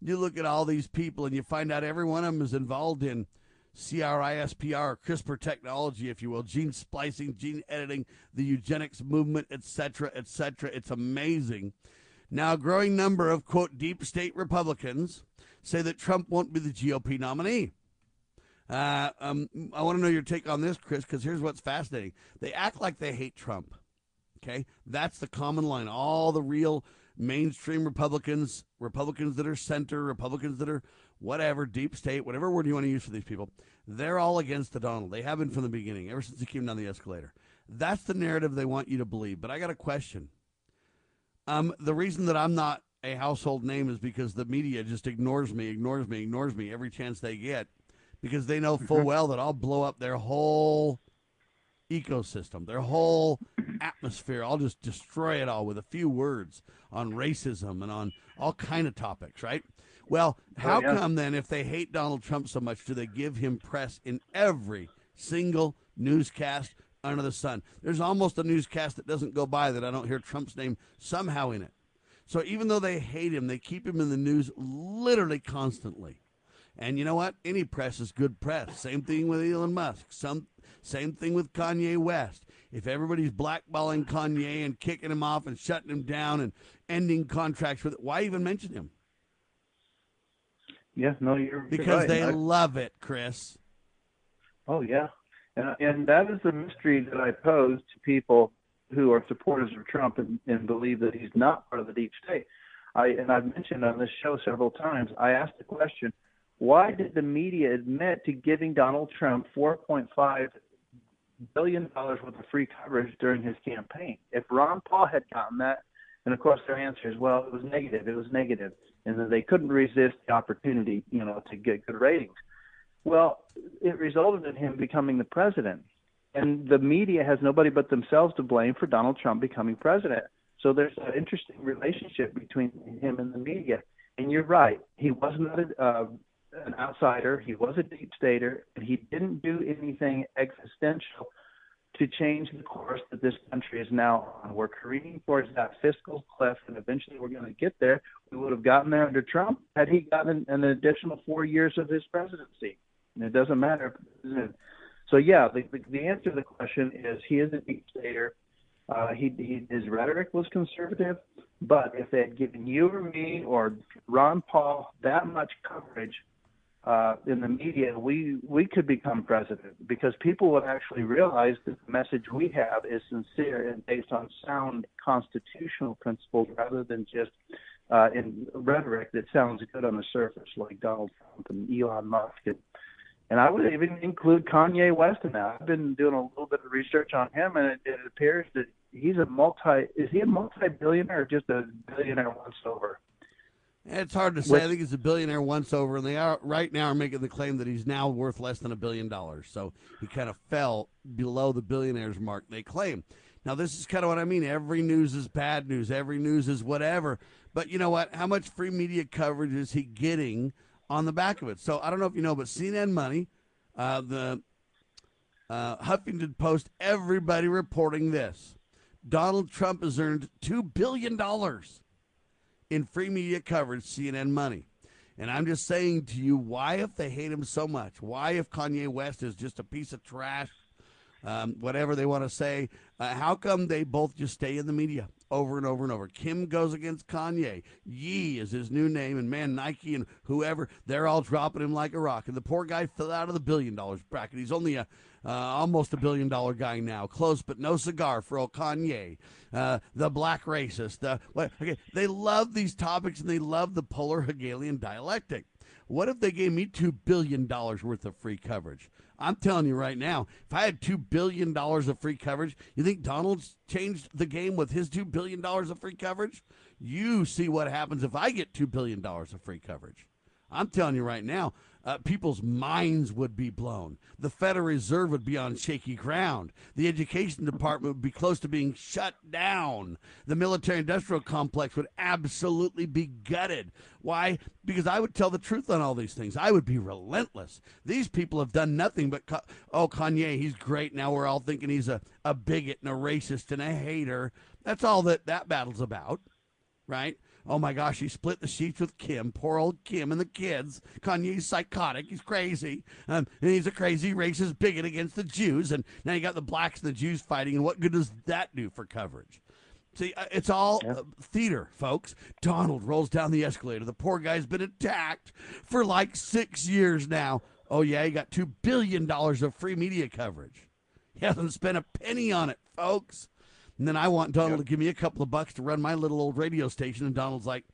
you look at all these people and you find out every one of them is involved in CRISPR, CRISPR technology, if you will, gene splicing, gene editing, the eugenics movement, etc., etc. It's amazing. Now, a growing number of, quote, deep state Republicans say that Trump won't be the GOP nominee. Uh, um, I want to know your take on this, Chris, because here's what's fascinating. They act like they hate Trump. Okay? That's the common line. All the real mainstream Republicans, Republicans that are center, Republicans that are whatever, deep state, whatever word you want to use for these people, they're all against the Donald. They have been from the beginning, ever since he came down the escalator. That's the narrative they want you to believe. But I got a question. Um, the reason that I'm not a household name is because the media just ignores me, ignores me, ignores me every chance they get because they know full mm-hmm. well that I'll blow up their whole ecosystem, their whole atmosphere. I'll just destroy it all with a few words on racism and on all kind of topics, right? Well, oh, how oh, yeah. come then if they hate Donald Trump so much do they give him press in every single newscast under the sun? There's almost a newscast that doesn't go by that I don't hear Trump's name somehow in it. So even though they hate him, they keep him in the news literally constantly. And you know what? Any press is good press. Same thing with Elon Musk. Some same thing with Kanye West. If everybody's blackballing Kanye and kicking him off and shutting him down and ending contracts with it, why even mention him? Yeah, no, you're because right. they I, love it, Chris. Oh yeah, and and that is the mystery that I pose to people who are supporters of Trump and, and believe that he's not part of the deep state. I and I've mentioned on this show several times. I asked the question, why did the media admit to giving Donald Trump 4.5 billion dollars worth of free coverage during his campaign? If Ron Paul had gotten that, and of course their answer is, well, it was negative. It was negative, and then they couldn't resist the opportunity, you know, to get good ratings. Well, it resulted in him becoming the president and the media has nobody but themselves to blame for Donald Trump becoming president. So there's an interesting relationship between him and the media. And you're right, he was not a, uh, an outsider. He was a deep stater, and he didn't do anything existential to change the course that this country is now on. We're careening towards that fiscal cliff, and eventually we're going to get there. We would have gotten there under Trump had he gotten an additional four years of his presidency. And it doesn't matter so yeah, the, the, the answer to the question is he is a deep stater. Uh, he, he his rhetoric was conservative, But if they had given you or me or Ron Paul that much coverage uh, in the media, we we could become president because people would actually realize that the message we have is sincere and based on sound constitutional principles rather than just uh, in rhetoric that sounds good on the surface, like Donald Trump and Elon Musk. And, and I would even include Kanye West in that. I've been doing a little bit of research on him, and it, it appears that he's a multi. Is he a multi-billionaire or just a billionaire once over? It's hard to say. Which, I think he's a billionaire once over, and they are right now are making the claim that he's now worth less than a billion dollars. So he kind of fell below the billionaires mark. They claim. Now this is kind of what I mean. Every news is bad news. Every news is whatever. But you know what? How much free media coverage is he getting on the back of it? So I don't know if you know, but CNN Money, uh, the uh, Huffington Post, everybody reporting this. Donald Trump has earned two billion dollars in free media coverage, CNN money. And I'm just saying to you, why if they hate him so much? Why if Kanye West is just a piece of trash, um, whatever they want to say, uh, how come they both just stay in the media over and over and over? Kim goes against Kanye. Ye is his new name, and man, Nike and whoever, they're all dropping him like a rock. And the poor guy fell out of the billion dollars bracket. He's only a uh, almost a billion dollar guy now. Close, but no cigar for old Kanye. Uh, the black racist. The okay, they love these topics and they love the polar Hegelian dialectic. What if they gave me two billion dollars worth of free coverage? I'm telling you right now, if I had two billion dollars of free coverage, you think Donald's changed the game with his two billion dollars of free coverage? You see what happens if I get two billion dollars of free coverage. I'm telling you right now, uh, people's minds would be blown. The Federal Reserve would be on shaky ground. The education department would be close to being shut down. The military industrial complex would absolutely be gutted. Why? Because I would tell the truth on all these things. I would be relentless. These people have done nothing but, oh, Kanye, he's great. Now we're all thinking he's a, a bigot and a racist and a hater. That's all that that battle's about, right? Oh my gosh, he split the sheets with Kim. Poor old Kim and the kids. Kanye's psychotic. He's crazy. Um, and he's a crazy racist bigot against the Jews. And now you got the blacks and the Jews fighting. And what good does that do for coverage? See, uh, it's all yeah. Uh, theater, folks. Donald rolls down the escalator. The poor guy's been attacked for like six years now. Oh, yeah, he got $2 billion of free media coverage. He hasn't spent a penny on it, folks. And then I want Donald yep. to give me a couple of bucks to run my little old radio station. And Donald's like,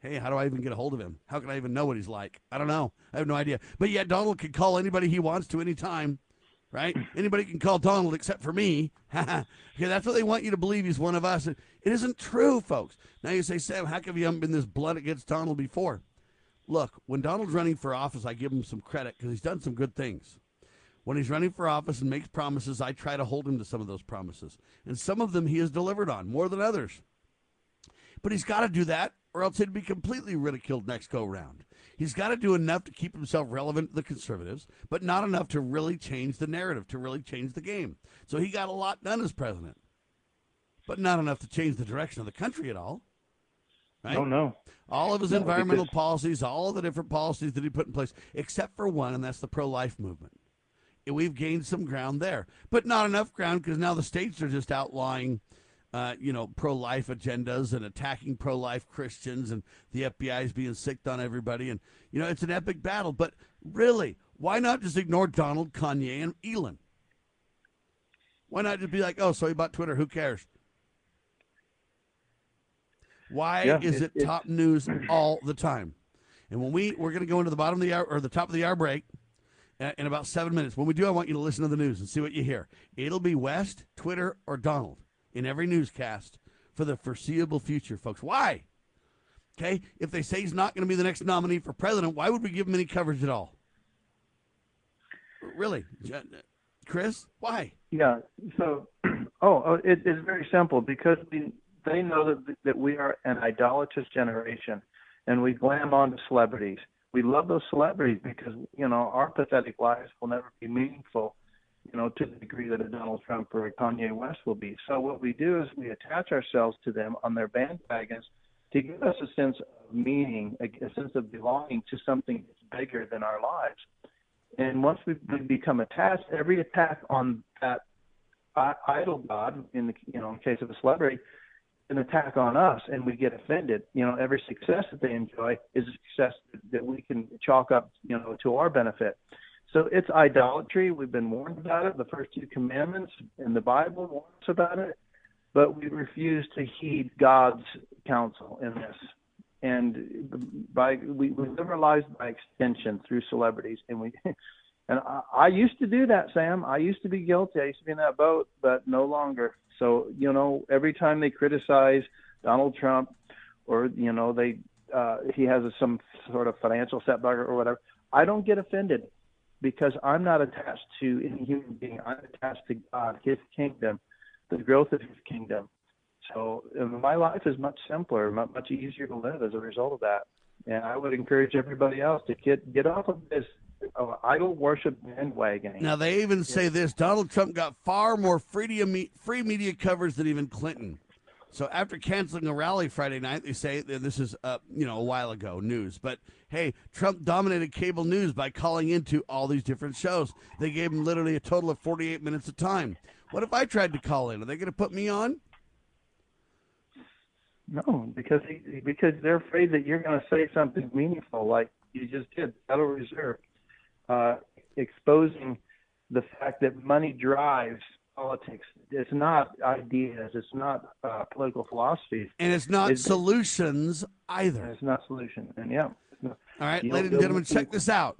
hey, how do I even get a hold of him? How can I even know what he's like? I don't know. I have no idea. But yet, Donald can call anybody he wants to anytime, right? Anybody can call Donald except for me. okay, that's what they want you to believe he's one of us. It isn't true, folks. Now you say, Sam, how come you haven't been this blood against Donald before? Look, when Donald's running for office, I give him some credit because he's done some good things. When he's running for office and makes promises, I try to hold him to some of those promises. And some of them he has delivered on, more than others. But he's got to do that, or else he'd be completely ridiculed next go round. He's got to do enough to keep himself relevant to the conservatives, but not enough to really change the narrative, to really change the game. So he got a lot done as president, but not enough to change the direction of the country at all. Right? Don't know. All of his no, environmental policies, all of the different policies that he put in place, except for one, and that's the pro life movement we've gained some ground there, but not enough ground because now the states are just outlawing, uh, you know, pro-life agendas and attacking pro-life Christians, and the FBI is being sicked on everybody, and you know it's an epic battle. But really, why not just ignore Donald, Kanye, and Elon? Why not just be like, oh, so he bought Twitter? Who cares? Why yeah, is it, it top news all the time? And when we we're going to go into the bottom of the hour or the top of the hour break, in about seven minutes. When we do, I want you to listen to the news and see what you hear. It'll be West, Twitter, or Donald in every newscast for the foreseeable future, folks. Why? Okay, if they say he's not going to be the next nominee for president, why would we give him any coverage at all? Really, Chris? Why? Yeah. So, oh, oh it, it's very simple because we, they know that that we are an idolatrous generation, and we glam on to celebrities we love those celebrities because you know our pathetic lives will never be meaningful, you know, to the degree that a Donald Trump or a Kanye West will be. So what we do is we attach ourselves to them on their bandwagons to give us a sense of meaning, a, a sense of belonging to something that's bigger than our lives. And once we, we become attached, every attack on that idol god, in the you know in case of a celebrity, an attack on us and we get offended. You know, every success that they enjoy is a success that we can chalk up, you know, to our benefit. So it's idolatry. We've been warned about it. The first two commandments in the Bible warn us about it, but we refuse to heed God's counsel in this. And by we, we live our lives by extension through celebrities, and we and I, I used to do that, Sam. I used to be guilty. I used to be in that boat, but no longer. So you know, every time they criticize Donald Trump, or you know, they uh, he has a, some sort of financial setback or whatever, I don't get offended because I'm not attached to any human being. I'm attached to God, His kingdom, the growth of His kingdom. So my life is much simpler, much easier to live as a result of that. And I would encourage everybody else to get get off of this uh, idol worship bandwagon. Now they even say this: Donald Trump got far more free free media coverage than even Clinton. So after canceling a rally Friday night, they say this is uh, you know a while ago news, but hey, Trump dominated cable news by calling into all these different shows. They gave him literally a total of 48 minutes of time. What if I tried to call in? Are they going to put me on? No, because he, because they're afraid that you're going to say something meaningful, like you just did, Federal Reserve, uh, exposing the fact that money drives politics. It's not ideas. It's not uh, political philosophies. And it's not it's, solutions either. It's not solution. And yeah. All right, ladies and gentlemen, check this out.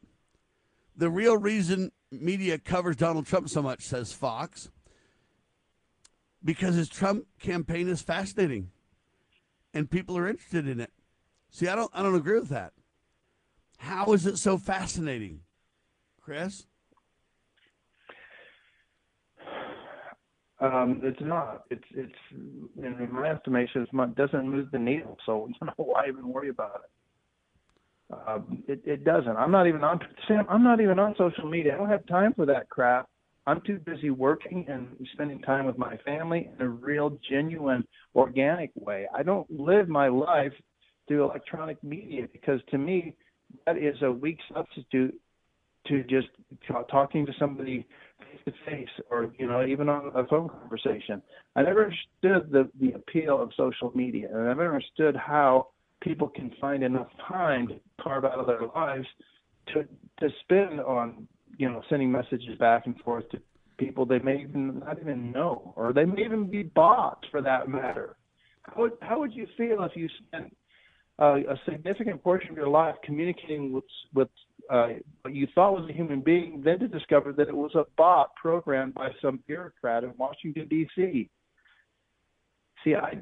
The real reason media covers Donald Trump so much, says Fox, because his Trump campaign is fascinating and people are interested in it. See, I don't I don't agree with that. How is it so fascinating? Chris? Um, it's not. It's it's in my estimation, it doesn't move the needle. So you know why even worry about it? Um, it it doesn't. I'm not even on Sam. I'm not even on social media. I don't have time for that crap. I'm too busy working and spending time with my family in a real, genuine, organic way. I don't live my life through electronic media because to me, that is a weak substitute to just talking to somebody face to face or you know even on a phone conversation. I never understood the the appeal of social media, and I never understood how people can find enough time to carve out of their lives to to spend on you know sending messages back and forth to people they may even not even know, or they may even be bots for that matter. How would how would you feel if you spent uh, a significant portion of your life communicating with with uh, what you thought was a human being, then to discover that it was a bot programmed by some bureaucrat in Washington D.C. See, I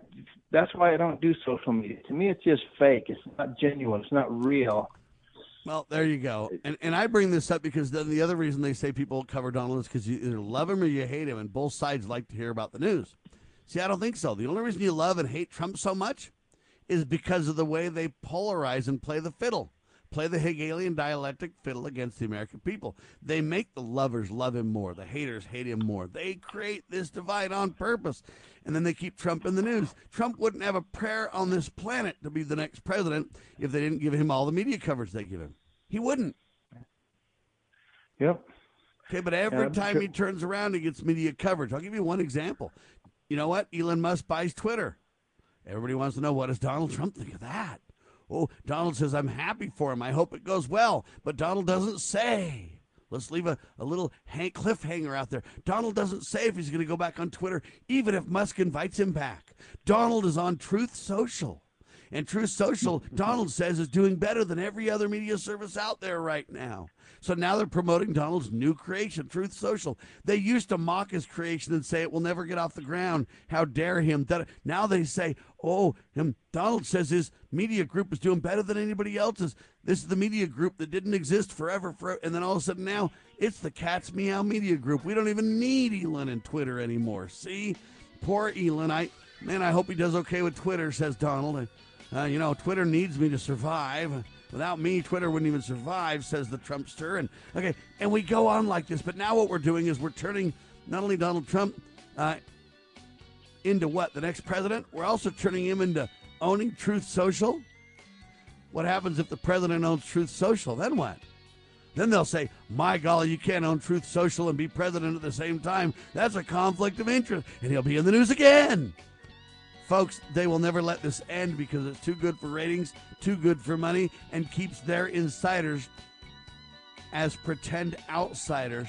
that's why I don't do social media. To me, it's just fake. It's not genuine. It's not real. Well, there you go. And and I bring this up because then the other reason they say people cover Donald is because you either love him or you hate him, and both sides like to hear about the news. See, I don't think so. The only reason you love and hate Trump so much is because of the way they polarize and play the fiddle play the Hegelian dialectic fiddle against the American people. They make the lovers love him more, the haters hate him more. They create this divide on purpose. And then they keep Trump in the news. Trump wouldn't have a prayer on this planet to be the next president if they didn't give him all the media coverage they give him. He wouldn't. Yep. Okay, but every yeah, time sure. he turns around, he gets media coverage. I'll give you one example. You know what? Elon Musk buys Twitter. Everybody wants to know what does Donald Trump think of that? Oh, Donald says, I'm happy for him. I hope it goes well. But Donald doesn't say. Let's leave a, a little hang, cliffhanger out there. Donald doesn't say if he's going to go back on Twitter, even if Musk invites him back. Donald is on Truth Social. And Truth Social, Donald says, is doing better than every other media service out there right now. So now they're promoting Donald's new creation, Truth Social. They used to mock his creation and say it will never get off the ground. How dare him? Now they say, oh, him. Donald says his media group is doing better than anybody else's. This is the media group that didn't exist forever. For, and then all of a sudden now it's the Cat's Meow Media Group. We don't even need Elon and Twitter anymore. See, poor Elon. I man, I hope he does okay with Twitter. Says Donald. Uh, you know, Twitter needs me to survive. Without me, Twitter wouldn't even survive, says the Trumpster. And okay, and we go on like this. But now what we're doing is we're turning not only Donald Trump uh, into what the next president, we're also turning him into owning Truth Social. What happens if the president owns Truth Social? Then what? Then they'll say, "My golly, you can't own Truth Social and be president at the same time. That's a conflict of interest," and he'll be in the news again. Folks, they will never let this end because it's too good for ratings, too good for money, and keeps their insiders as pretend outsiders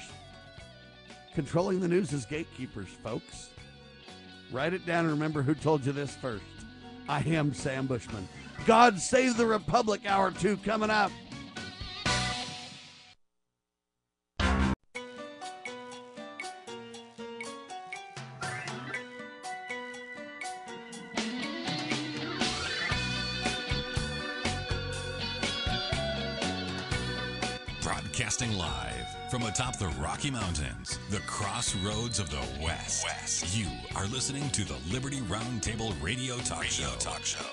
controlling the news as gatekeepers, folks. Write it down and remember who told you this first. I am Sam Bushman. God Save the Republic, Hour 2 coming up. Broadcasting live from atop the Rocky Mountains, the crossroads of the West. West. You are listening to the Liberty Roundtable Radio Talk radio Show. Talk Show.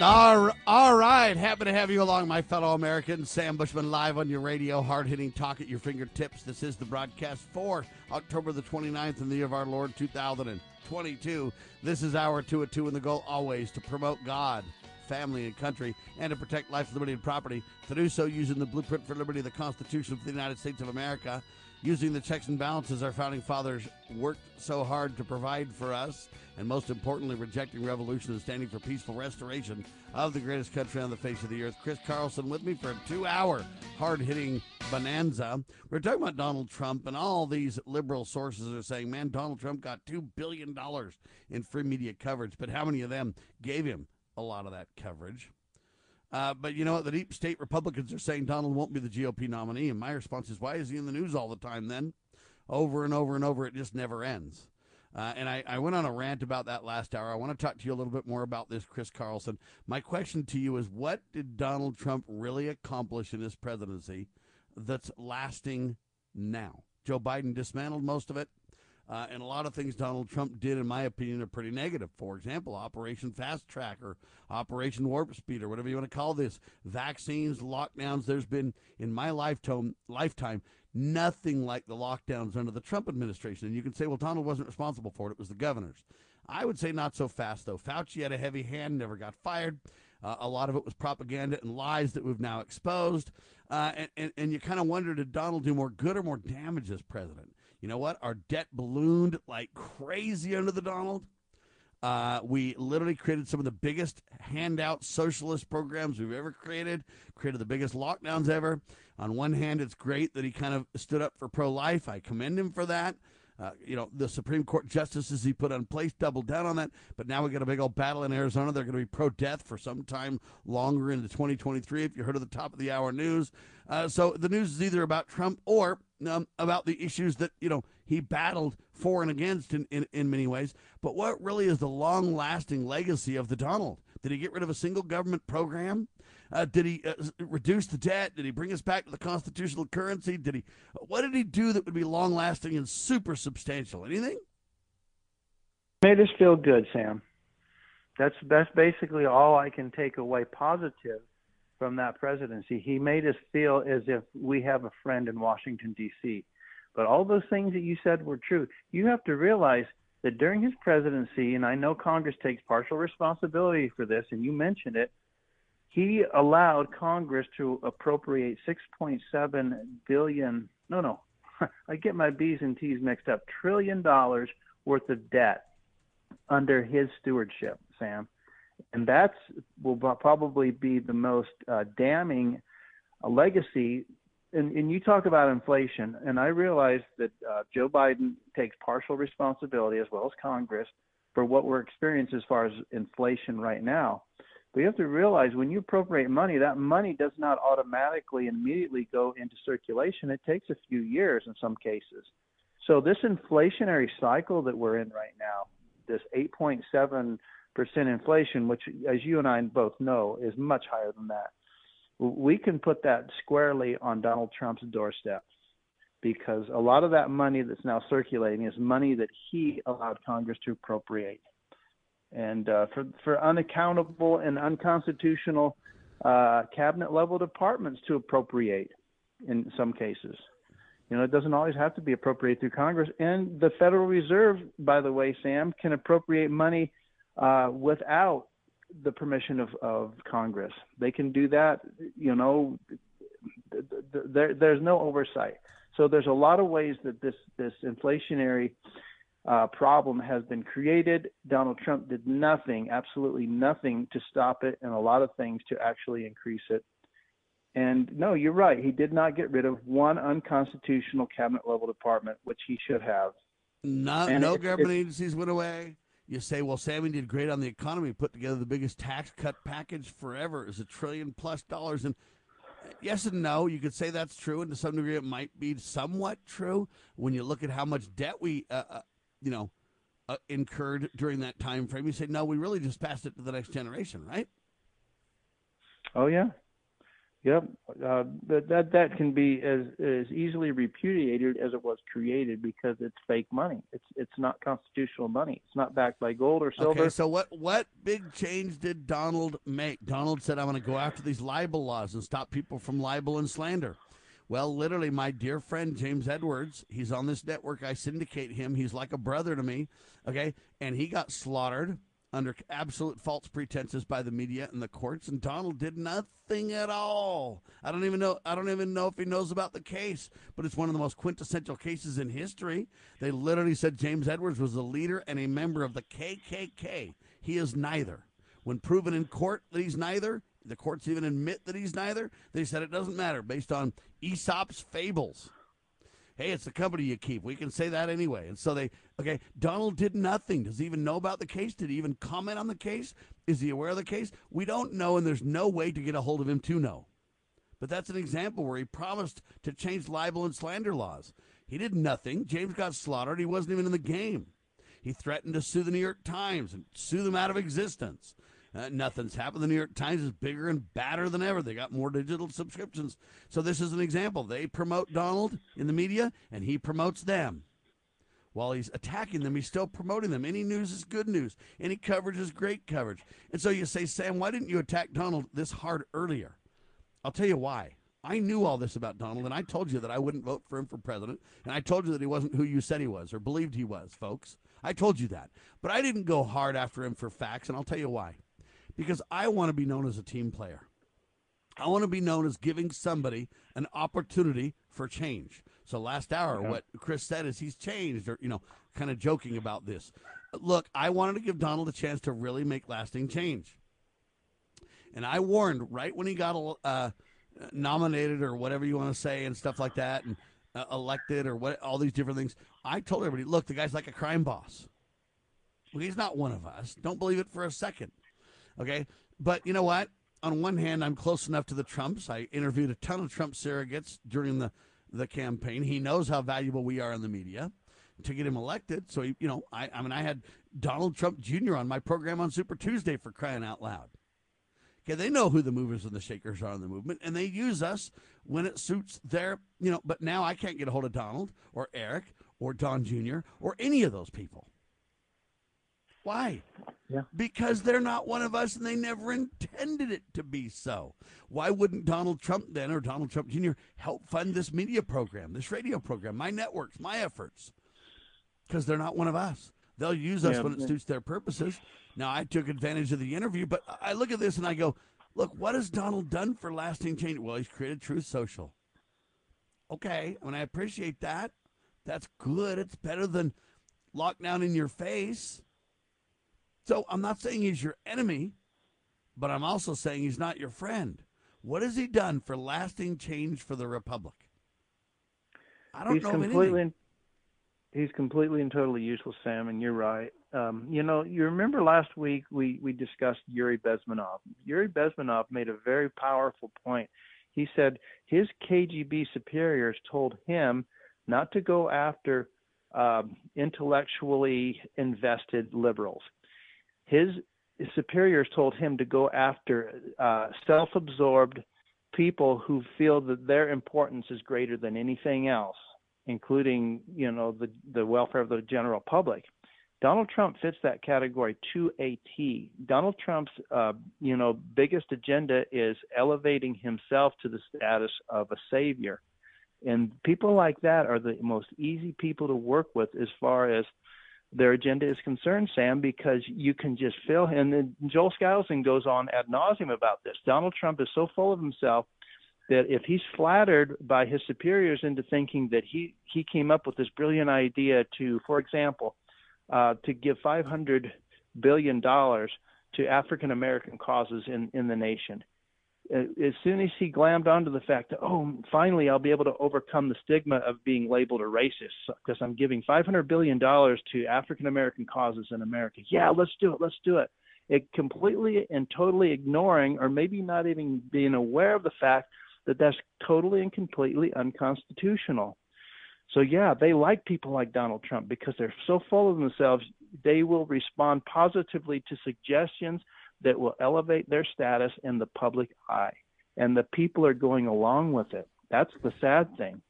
All, all right. Happy to have you along, my fellow Americans. Sam Bushman live on your radio, hard hitting talk at your fingertips. This is the broadcast for October the 29th in the year of our Lord 2022. This is hour two at two, and the goal always to promote God family, and country, and to protect life, liberty, and property. To do so using the blueprint for liberty, the Constitution of the United States of America, using the checks and balances our founding fathers worked so hard to provide for us, and most importantly, rejecting revolution and standing for peaceful restoration of the greatest country on the face of the earth. Chris Carlson with me for a two hour hard hitting bonanza. We're talking about Donald Trump, and all these liberal sources are saying, man, Donald Trump got $2 billion in free media coverage, but how many of them gave him a lot of that coverage. Uh, but you know what? The deep state Republicans are saying Donald won't be the GOP nominee. And my response is, why is he in the news all the time then? Over and over and over. It just never ends. Uh, and I, I went on a rant about that last hour. I want to talk to you a little bit more about this, Chris Carlson. My question to you is what did Donald Trump really accomplish in his presidency that's lasting now? Joe Biden dismantled most of it. Uh, and a lot of things Donald Trump did, in my opinion, are pretty negative. For example, Operation Fast Track or Operation Warp Speed or whatever you want to call this, vaccines, lockdowns. There's been, in my lifetime, lifetime nothing like the lockdowns under the Trump administration. And you can say, well, Donald wasn't responsible for it, it was the governors. I would say not so fast, though. Fauci had a heavy hand, never got fired. Uh, a lot of it was propaganda and lies that we've now exposed. Uh, and, and, and you kind of wonder did Donald do more good or more damage as president? You know what? Our debt ballooned like crazy under the Donald. Uh, we literally created some of the biggest handout socialist programs we've ever created, created the biggest lockdowns ever. On one hand, it's great that he kind of stood up for pro life. I commend him for that. Uh, you know, the Supreme Court justices he put in place doubled down on that. But now we got a big old battle in Arizona. They're going to be pro death for some time longer into 2023, if you heard of the top of the hour news. Uh, so the news is either about Trump or um, about the issues that, you know, he battled for and against in, in, in many ways. But what really is the long lasting legacy of the Donald? Did he get rid of a single government program? Uh, did he uh, reduce the debt? Did he bring us back to the constitutional currency? Did he? What did he do that would be long lasting and super substantial? Anything? Made us feel good, Sam. That's that's basically all I can take away positive from that presidency. He made us feel as if we have a friend in Washington D.C. But all those things that you said were true. You have to realize that during his presidency, and I know Congress takes partial responsibility for this, and you mentioned it, he allowed Congress to appropriate 6.7 billion. No, no, I get my B's and T's mixed up. Trillion dollars worth of debt under his stewardship, Sam, and that's will probably be the most uh, damning uh, legacy. And, and, you talk about inflation, and I realize that uh, Joe Biden takes partial responsibility as well as Congress for what we're experiencing as far as inflation right now. But you have to realize when you appropriate money, that money does not automatically and immediately go into circulation. It takes a few years in some cases. So this inflationary cycle that we're in right now, this 8.7 percent inflation, which, as you and I both know, is much higher than that. We can put that squarely on Donald Trump's doorstep because a lot of that money that's now circulating is money that he allowed Congress to appropriate and uh, for for unaccountable and unconstitutional uh, cabinet level departments to appropriate in some cases. You know, it doesn't always have to be appropriated through Congress. And the Federal Reserve, by the way, Sam, can appropriate money uh, without the permission of, of Congress. They can do that. You know, there, there's no oversight. So there's a lot of ways that this this inflationary uh, problem has been created. Donald Trump did nothing, absolutely nothing to stop it, and a lot of things to actually increase it. And no, you're right. He did not get rid of one unconstitutional cabinet level department, which he should have. Not, no government agencies went away. You say, well, Sammy did great on the economy, put together the biggest tax cut package forever. Is a trillion plus dollars. And yes and no. You could say that's true, and to some degree, it might be somewhat true when you look at how much debt we, uh, uh, you know, uh, incurred during that time frame. You say, no, we really just passed it to the next generation, right? Oh yeah, Yep, uh, that that can be as as easily repudiated as it was created because it's fake money. It's it's not constitutional money. It's not backed by gold or silver. Okay, so what what big change did Donald make? Donald said, "I'm going to go after these libel laws and stop people from libel and slander." Well, literally, my dear friend James Edwards, he's on this network. I syndicate him. He's like a brother to me. Okay, and he got slaughtered under absolute false pretenses by the media and the courts, and Donald did nothing at all. I don't even know. I don't even know if he knows about the case, but it's one of the most quintessential cases in history. They literally said James Edwards was a leader and a member of the KKK. He is neither. When proven in court that he's neither, the courts even admit that he's neither. They said it doesn't matter based on Aesop's fables hey, it's the company you keep. We can say that anyway. And so they, okay, Donald did nothing. Does he even know about the case? Did he even comment on the case? Is he aware of the case? We don't know, and there's no way to get a hold of him to know. But that's an example where he promised to change libel and slander laws. He did nothing. James got slaughtered. He wasn't even in the game. He threatened to sue the New York Times and sue them out of existence. Uh, nothing's happened. The New York Times is bigger and badder than ever. They got more digital subscriptions. So this is an example. They promote Donald in the media, and he promotes them. While he's attacking them, he's still promoting them. Any news is good news. Any coverage is great coverage. And so you say, Sam, why didn't you attack Donald this hard earlier? I'll tell you why. I knew all this about Donald, and I told you that I wouldn't vote for him for president, and I told you that he wasn't who you said he was or believed he was, folks. I told you that. But I didn't go hard after him for facts, and I'll tell you why because I want to be known as a team player. I want to be known as giving somebody an opportunity for change. So last hour, okay. what Chris said is he's changed, or you know, kind of joking about this. Look, I wanted to give Donald a chance to really make lasting change, and I warned right when he got uh, nominated or whatever you want to say and stuff like that, and uh, elected or what, all these different things. I told everybody, look, the guy's like a crime boss. Well, he's not one of us. Don't believe it for a second. Okay. But you know what? On one hand, I'm close enough to the Trumps. I interviewed a ton of Trump surrogates during the, the campaign. He knows how valuable we are in the media to get him elected. So, he, you know, I, I mean, I had Donald Trump Jr. on my program on Super Tuesday for crying out loud. Okay, they know who the movers and the shakers are in the movement, and they use us when it suits their, you know. But now I can't get a hold of Donald or Eric or Don Jr. or any of those people. Why? Yeah. Because they're not one of us and they never intended it to be so. Why wouldn't Donald Trump then or Donald Trump Jr. help fund this media program, this radio program, my networks, my efforts? Because they're not one of us. They'll use us yeah, when it suits their purposes. Now, I took advantage of the interview, but I look at this and I go, look, what has Donald done for lasting change? Well, he's created Truth Social. Okay, I mean, I appreciate that. That's good. It's better than lockdown in your face. So I'm not saying he's your enemy, but I'm also saying he's not your friend. What has he done for lasting change for the republic? I don't he's know completely, anything. He's completely and totally useless, Sam, and you're right. Um, you know, you remember last week we, we discussed Yuri Bezmenov. Yuri Bezmenov made a very powerful point. He said his KGB superiors told him not to go after um, intellectually invested liberals his superiors told him to go after uh, self-absorbed people who feel that their importance is greater than anything else, including you know the the welfare of the general public. Donald Trump fits that category to a T. Donald Trump's uh, you know biggest agenda is elevating himself to the status of a savior, and people like that are the most easy people to work with as far as their agenda is concerned, Sam, because you can just feel. And then Joel Skousen goes on ad nauseum about this. Donald Trump is so full of himself that if he's flattered by his superiors into thinking that he he came up with this brilliant idea to, for example, uh, to give 500 billion dollars to African American causes in in the nation. As soon as he glammed onto the fact that oh finally I'll be able to overcome the stigma of being labeled a racist because I'm giving 500 billion dollars to African American causes in America. Yeah, let's do it. Let's do it. It completely and totally ignoring or maybe not even being aware of the fact that that's totally and completely unconstitutional. So yeah, they like people like Donald Trump because they're so full of themselves. They will respond positively to suggestions that will elevate their status in the public eye, and the people are going along with it. That's the sad thing.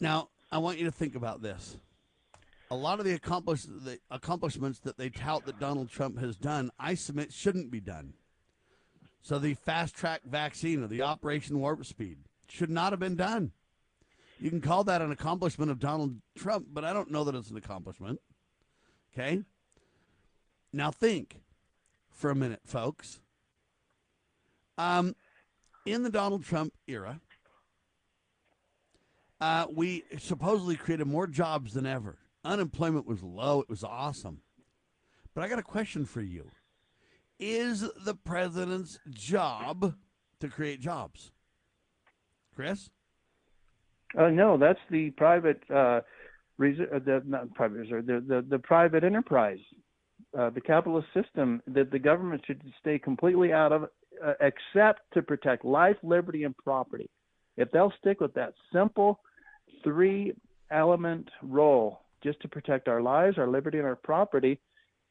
Now, I want you to think about this. A lot of the, accomplish- the accomplishments that they tout that Donald Trump has done, I submit shouldn't be done. So the fast track vaccine or the Operation Warp Speed should not have been done. You can call that an accomplishment of Donald Trump, but I don't know that it's an accomplishment. Okay? Now think for a minute, folks. Um, in the Donald Trump era, uh, we supposedly created more jobs than ever. Unemployment was low. It was awesome. But I got a question for you. Is the president's job to create jobs? Chris? Uh, no, that's the private, uh, uh, the private the, the, the private enterprise, uh, the capitalist system that the government should stay completely out of, uh, except to protect life, liberty, and property. If they'll stick with that simple three element role just to protect our lives, our liberty, and our property,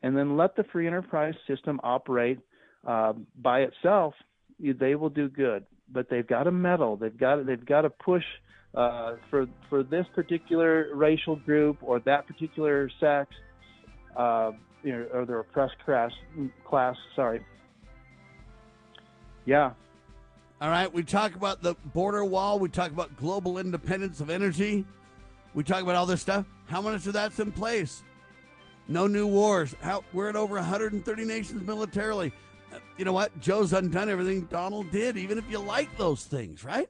and then let the free enterprise system operate uh, by itself, they will do good. But they've got to meddle. They've got they've got to push uh, for for this particular racial group or that particular sex, uh, you know, or the oppressed class. Class, sorry. Yeah. All right. We talk about the border wall. We talk about global independence of energy. We talk about all this stuff. How much of that's in place? No new wars. How, we're at over 130 nations militarily. You know what? Joe's undone everything Donald did, even if you like those things, right?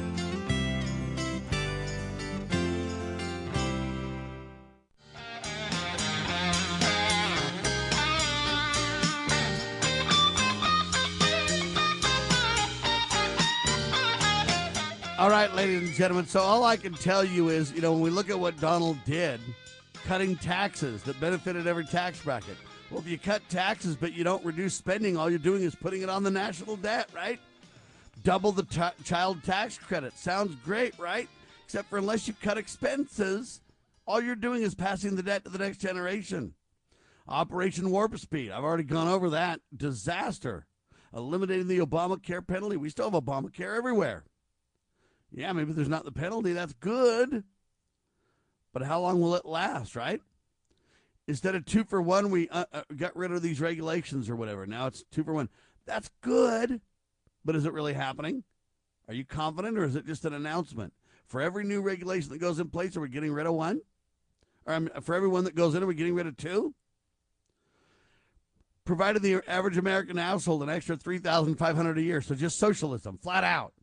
And gentlemen. So all I can tell you is, you know, when we look at what Donald did, cutting taxes that benefited every tax bracket. Well, if you cut taxes but you don't reduce spending, all you're doing is putting it on the national debt, right? Double the t- child tax credit. Sounds great, right? Except for unless you cut expenses, all you're doing is passing the debt to the next generation. Operation Warp Speed. I've already gone over that. Disaster. eliminating the Obamacare penalty. We still have Obamacare everywhere. Yeah, maybe there's not the penalty. That's good. But how long will it last, right? Instead of two for one, we uh, uh, got rid of these regulations or whatever. Now it's two for one. That's good. But is it really happening? Are you confident or is it just an announcement? For every new regulation that goes in place, are we getting rid of one? Or um, for every one that goes in, are we getting rid of two? Provided the average American household an extra 3500 a year. So just socialism, flat out.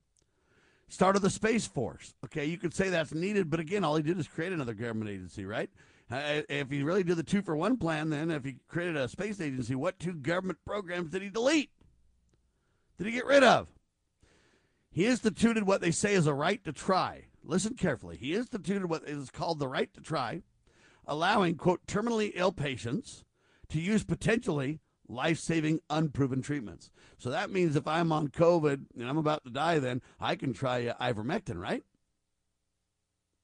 Started the Space Force. Okay, you could say that's needed, but again, all he did is create another government agency, right? Uh, if he really did the two for one plan, then if he created a space agency, what two government programs did he delete? Did he get rid of? He instituted what they say is a right to try. Listen carefully. He instituted what is called the right to try, allowing, quote, terminally ill patients to use potentially life saving unproven treatments. So that means if I'm on COVID and I'm about to die, then I can try uh, ivermectin, right?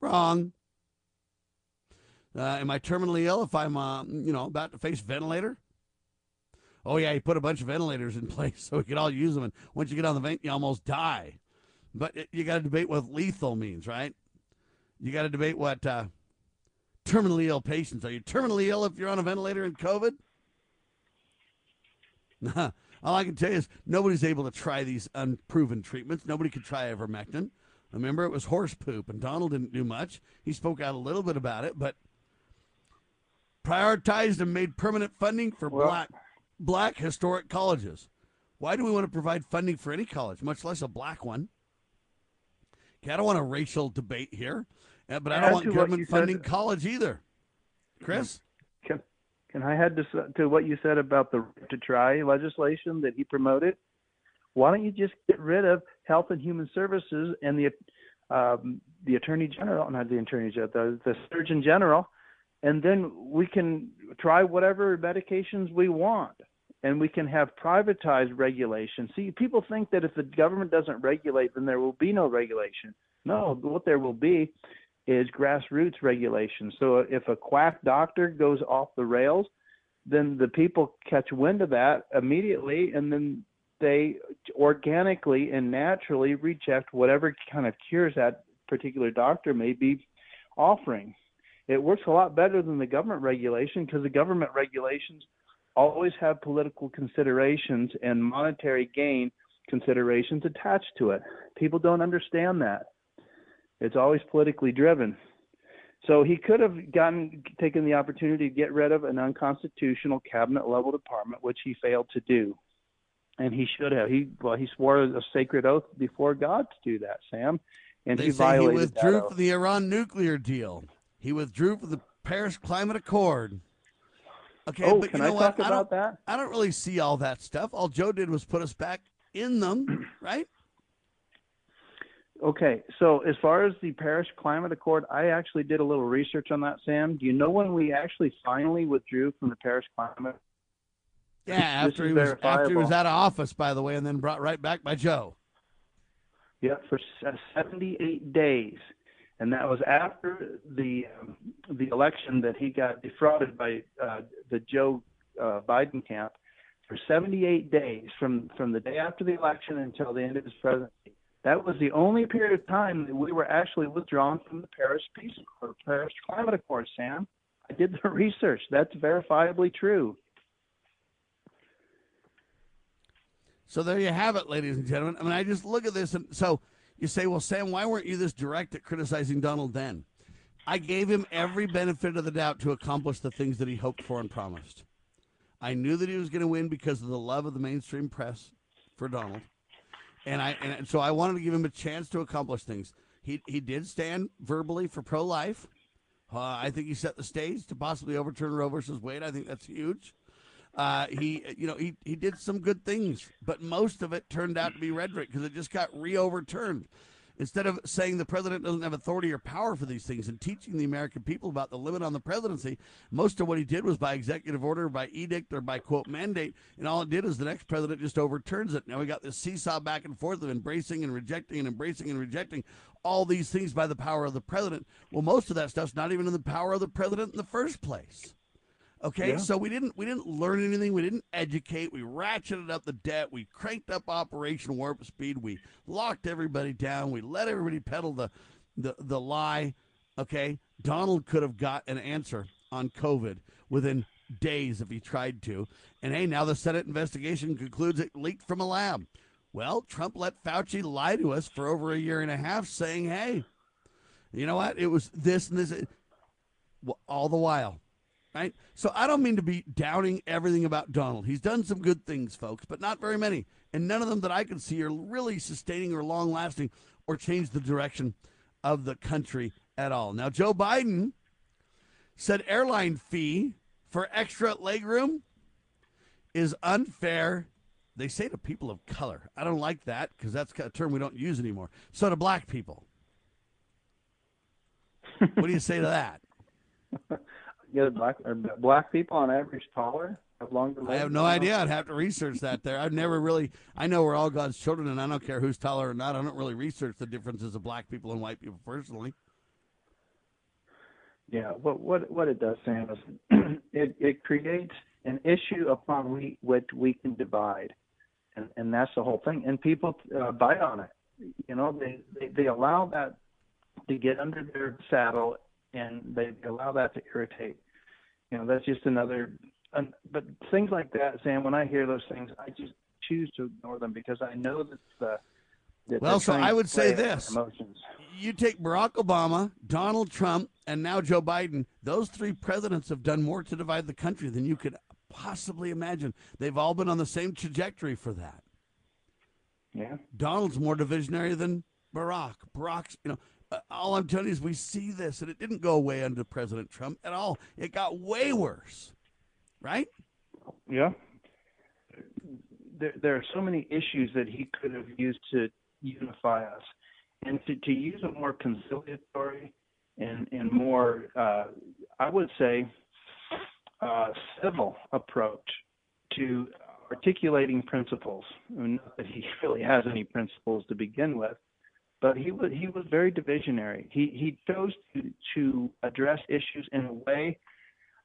Wrong. Uh, am I terminally ill if I'm, uh, you know, about to face ventilator? Oh yeah, he put a bunch of ventilators in place so we could all use them. And once you get on the vent, you almost die. But you got to debate what lethal means, right? You got to debate what uh, terminally ill patients are. You terminally ill if you're on a ventilator in COVID? All I can tell you is nobody's able to try these unproven treatments. Nobody could try ivermectin. Remember, it was horse poop, and Donald didn't do much. He spoke out a little bit about it, but prioritized and made permanent funding for well, black black historic colleges. Why do we want to provide funding for any college, much less a black one? Okay, I don't want a racial debate here, uh, but I don't want government funding college either. Chris? Can, can I add to, to what you said about the to try legislation that he promoted? Why don't you just get rid of Health and Human Services and the um, the Attorney General, not the Attorney General, the, the Surgeon General, and then we can try whatever medications we want and we can have privatized regulation. See, people think that if the government doesn't regulate, then there will be no regulation. No, what there will be is grassroots regulation. So if a quack doctor goes off the rails, then the people catch wind of that immediately and then they organically and naturally reject whatever kind of cures that particular doctor may be offering it works a lot better than the government regulation because the government regulations always have political considerations and monetary gain considerations attached to it. People don't understand that. It's always politically driven. So he could have gotten taken the opportunity to get rid of an unconstitutional cabinet level department, which he failed to do. And he should have. He well, he swore a sacred oath before God to do that, Sam. And they he say violated he withdrew from the Iran nuclear deal. He withdrew from the Paris Climate Accord. Okay, oh, but can you know I what? talk I about that? I don't really see all that stuff. All Joe did was put us back in them, right? Okay, so as far as the Paris Climate Accord, I actually did a little research on that, Sam. Do you know when we actually finally withdrew from the Paris Climate? Yeah, after he was after he was out of office, by the way, and then brought right back by Joe. Yeah, for 78 days and that was after the um, the election that he got defrauded by uh, the Joe uh, Biden camp for 78 days from from the day after the election until the end of his presidency. That was the only period of time that we were actually withdrawn from the Paris Peace Accord, Paris Climate Accord. Sam, I did the research. That's verifiably true. So there you have it, ladies and gentlemen. I mean, I just look at this and so you say, well, Sam, why weren't you this direct at criticizing Donald then? I gave him every benefit of the doubt to accomplish the things that he hoped for and promised. I knew that he was going to win because of the love of the mainstream press for Donald, and I and so I wanted to give him a chance to accomplish things. He he did stand verbally for pro life. Uh, I think he set the stage to possibly overturn Roe versus Wade. I think that's huge. Uh, he, you know, he, he did some good things, but most of it turned out to be rhetoric because it just got re-overturned. Instead of saying the president doesn't have authority or power for these things and teaching the American people about the limit on the presidency, most of what he did was by executive order, by edict, or by quote mandate. And all it did is the next president just overturns it. Now we got this seesaw back and forth of embracing and rejecting and embracing and rejecting all these things by the power of the president. Well, most of that stuff's not even in the power of the president in the first place. Okay, Yeah. so we didn't we didn't learn anything. We didn't educate. We ratcheted up the debt. We cranked up Operation Warp Speed. We locked everybody down. We let everybody peddle the the the lie. Okay, Donald could have got an answer on COVID within days if he tried to. And hey, now the Senate investigation concludes it leaked from a lab. Well, Trump let Fauci lie to us for over a year and a half, saying, "Hey, you know what? It was this and this." Well, all the while, right? So I don't mean to be doubting everything about Donald. He's done some good things, folks, but not very many. And none of them that I can see are really sustaining or long lasting or change the direction of the country at all. Now, Joe Biden said airline fee for extra legroom is unfair. They say to people of color. I don't like that because that's a term we don't use anymore. So to black people. what do you say to that? Yeah, black black people on average taller, have longer legs. I have no idea. I'd have to research that there. I've never really, I know we're all God's children, and I don't care who's taller or not. I don't really research the differences of black people and white people personally. Yeah, what what what it does, Sam, is it it creates an issue upon we, which we can divide, and and that's the whole thing. And people uh, bite on it. You know, they, they they allow that to get under their saddle, and they allow that to irritate. You know, that's just another. But things like that, Sam. When I hear those things, I just choose to ignore them because I know that the. That Well, so I would say this. Emotions. You take Barack Obama, Donald Trump, and now Joe Biden. Those three presidents have done more to divide the country than you could possibly imagine. They've all been on the same trajectory for that. Yeah. Donald's more divisionary than Barack. Barack's, you know, all I'm telling you is we see this, and it didn't go away under President Trump at all. It got way worse, right? Yeah. There, there are so many issues that he could have used to unify us, and to, to use a more conciliatory and and more, uh, I would say, uh, civil approach to articulating principles. I mean, Not that he really has any principles to begin with, but he was he was very divisionary. He he chose to to address issues in a way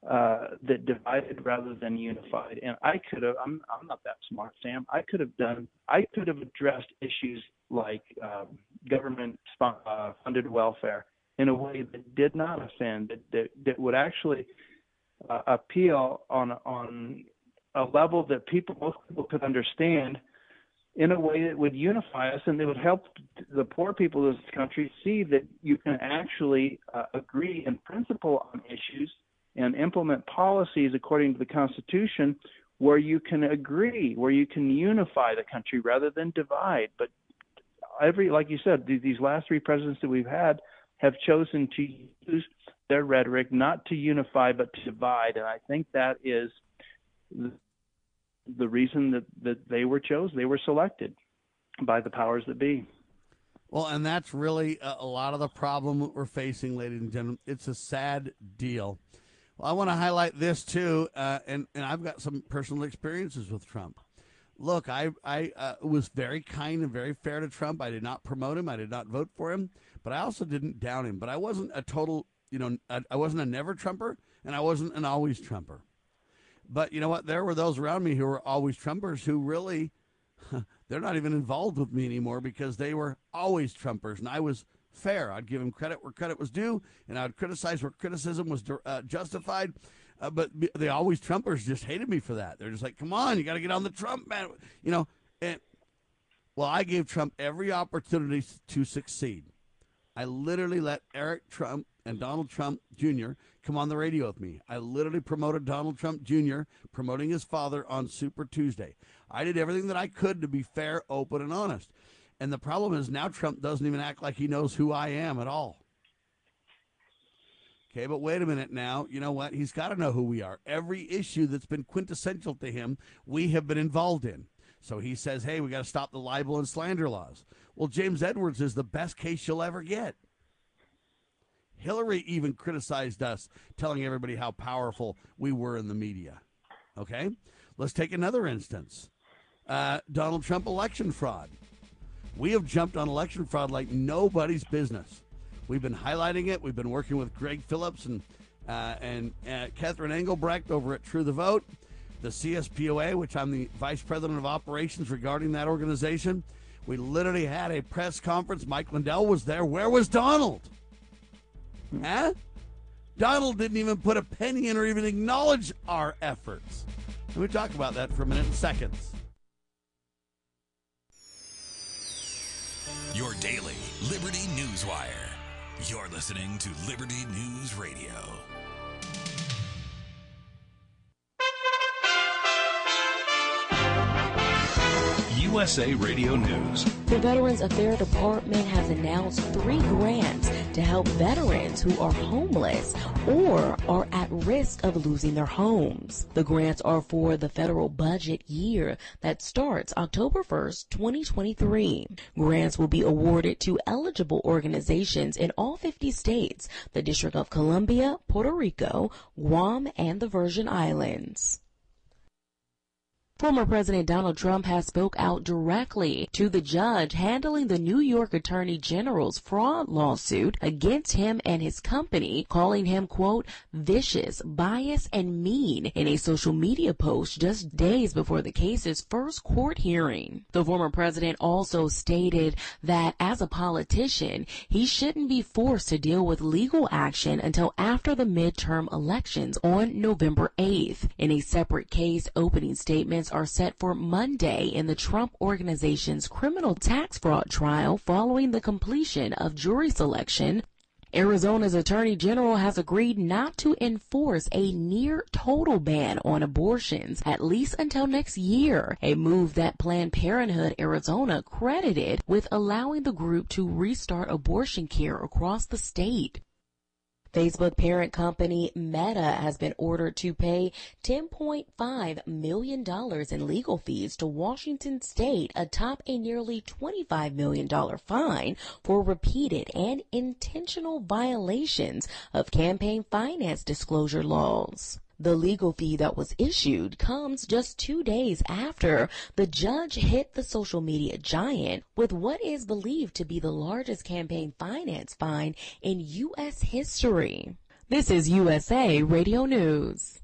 uh, that divided rather than unified. And I could have, I'm, I'm not that smart, Sam. I could have done, I could have addressed issues like um, government uh, funded welfare in a way that did not offend, that, that, that would actually uh, appeal on, on a level that people, most people could understand in a way that would unify us and that would help the poor people of this country see that you can actually uh, agree in principle on issues and implement policies according to the Constitution where you can agree, where you can unify the country rather than divide. But every, like you said, these last three presidents that we've had have chosen to use their rhetoric not to unify but to divide, and I think that is the, reason that that they were chosen, they were selected by the powers that be. Well, and that's really a, a lot of the problem that we're facing, ladies and gentlemen. It's a sad deal. Well, I want to highlight this too, uh, and and I've got some personal experiences with Trump. Look, I I uh, was very kind and very fair to Trump. I did not promote him. I did not vote for him, but I also didn't down him. But I wasn't a total, you know, I, I wasn't a never Trumper, and I wasn't an always Trumper. But you know what? There were those around me who were always Trumpers who really, they're not even involved with me anymore because they were always Trumpers, and I was fair. I'd give them credit where credit was due, and I'd criticize where criticism was uh, justified. Uh, but the always Trumpers just hated me for that. They're just like, "Come on, you got to get on the Trump man," you know. And well, I gave Trump every opportunity to succeed. I literally let Eric Trump and Donald Trump Jr. come on the radio with me. I literally promoted Donald Trump Jr. promoting his father on Super Tuesday. I did everything that I could to be fair, open, and honest. And the problem is now Trump doesn't even act like he knows who I am at all. Okay, but wait a minute now. You know what? He's got to know who we are. Every issue that's been quintessential to him, we have been involved in. So he says, hey, we got to stop the libel and slander laws. Well, James Edwards is the best case you'll ever get. Hillary even criticized us, telling everybody how powerful we were in the media. Okay? Let's take another instance uh, Donald Trump election fraud. We have jumped on election fraud like nobody's business. We've been highlighting it. We've been working with Greg Phillips and Uh, and uh, Catherine Engelbrecht over at True the Vote, the CSPOA, which I'm the vice president of operations regarding that organization. We literally had a press conference. Mike Lindell was there. Where was Donald? Huh? Donald didn't even put a penny in or even acknowledge our efforts. Let me talk about that for a minute in seconds. Your daily Liberty News Wire. You're listening to Liberty News Radio. USA Radio News. The Veterans Affairs Department has announced three grants to help veterans who are homeless or are at risk of losing their homes. The grants are for the federal budget year that starts October 1st, 2023. Grants will be awarded to eligible organizations in all 50 states, the District of Columbia, Puerto Rico, Guam, and the Virgin Islands. Former President Donald Trump has spoke out directly to the judge handling the New York Attorney General's fraud lawsuit against him and his company, calling him, quote, vicious, biased, and mean in a social media post just days before the case's first court hearing. The former president also stated that as a politician, he shouldn't be forced to deal with legal action until after the midterm elections on November 8th. In a separate case, opening statements are set for Monday in the Trump Organization's criminal tax fraud trial following the completion of jury selection. Arizona's Attorney General has agreed not to enforce a near total ban on abortions, at least until next year, a move that Planned Parenthood Arizona credited with allowing the group to restart abortion care across the state. Facebook parent company Meta has been ordered to pay $10.5 million in legal fees to Washington State atop a nearly $25 million fine for repeated and intentional violations of campaign finance disclosure laws. The legal fee that was issued comes just two days after the judge hit the social media giant with what is believed to be the largest campaign finance fine in U.S. history. This is USA Radio News.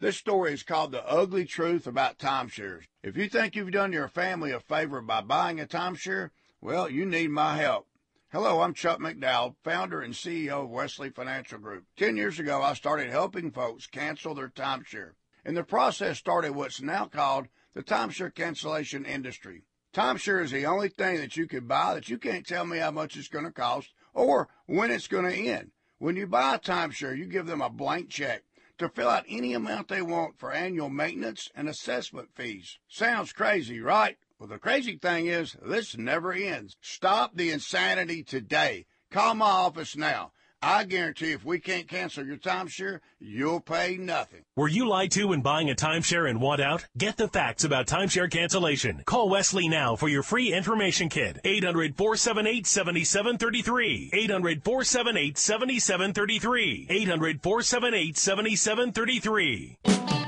This story is called The Ugly Truth About Timeshares. If you think you've done your family a favor by buying a timeshare, well, you need my help. Hello, I'm Chuck McDowell, founder and CEO of Wesley Financial Group. Ten years ago, I started helping folks cancel their timeshare. And the process started what's now called the timeshare cancellation industry. Timeshare is the only thing that you can buy that you can't tell me how much it's going to cost or when it's going to end. When you buy a timeshare, you give them a blank check to fill out any amount they want for annual maintenance and assessment fees. Sounds crazy, right? Well, the crazy thing is, this never ends. Stop the insanity today. Call my office now. I guarantee if we can't cancel your timeshare, you'll pay nothing. Were you lied to when buying a timeshare and want out? Get the facts about timeshare cancellation. Call Wesley now for your free information kit. 800 478 7733. 800 478 7733. 800 478 7733.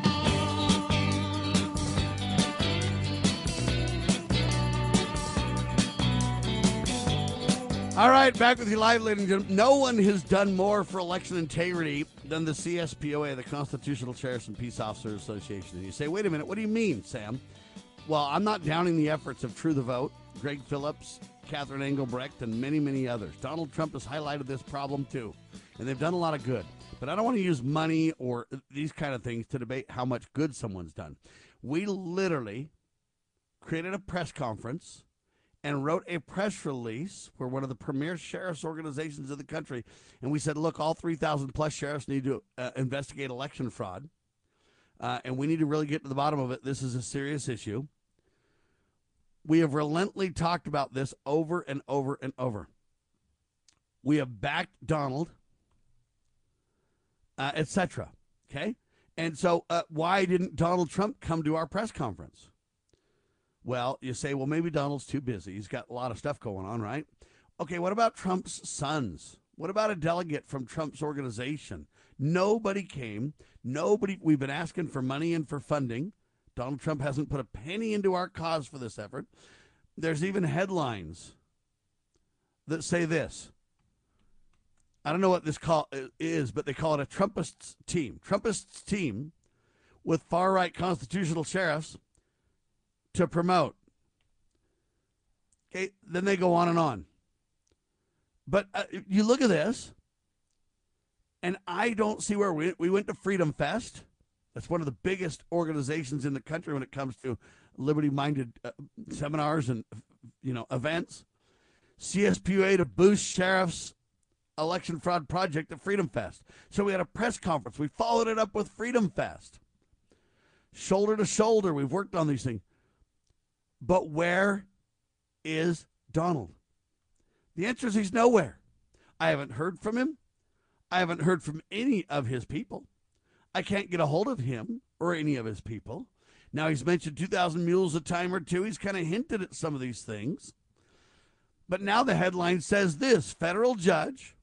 All right, back with you live, ladies and gentlemen. No one has done more for election integrity than the CSPOA, the Constitutional Sheriffs and Peace Officers Association. And you say, wait a minute, what do you mean, Sam? Well, I'm not downing the efforts of True the Vote, Greg Phillips, Catherine Engelbrecht, and many, many others. Donald Trump has highlighted this problem too, and they've done a lot of good. But I don't want to use money or these kind of things to debate how much good someone's done. We literally created a press conference and wrote a press release. We're one of the premier sheriff's organizations in the country. And we said, look, all 3,000 plus sheriffs need to uh, investigate election fraud. Uh, and we need to really get to the bottom of it. This is a serious issue. We have relentlessly talked about this over and over and over. We have backed Donald, uh, etc. Okay? And so, uh, why didn't Donald Trump come to our press conference? Well, you say, well, maybe Donald's too busy. He's got a lot of stuff going on, right? Okay, what about Trump's sons? What about a delegate from Trump's organization? Nobody came. Nobody, we've been asking for money and for funding. Donald Trump hasn't put a penny into our cause for this effort. There's even headlines that say this I don't know what this call uh, is, but they call it a Trumpist team. Trumpist team with far right constitutional sheriffs to promote. Okay, then they go on and on. But uh, you look at this, and I don't see where we we went to Freedom Fest. That's one of the biggest organizations in the country when it comes to liberty-minded uh, seminars and you know events. CSPOA to boost sheriffs election fraud project at Freedom Fest. So we had a press conference. We followed it up with Freedom Fest. Shoulder to shoulder, we've worked on these things. But where is Donald? The answer is he's nowhere. I haven't heard from him. I haven't heard from any of his people. I can't get a hold of him or any of his people. Now he's mentioned 2,000 mules a time or two. He's kind of hinted at some of these things. But now the headline says this federal judge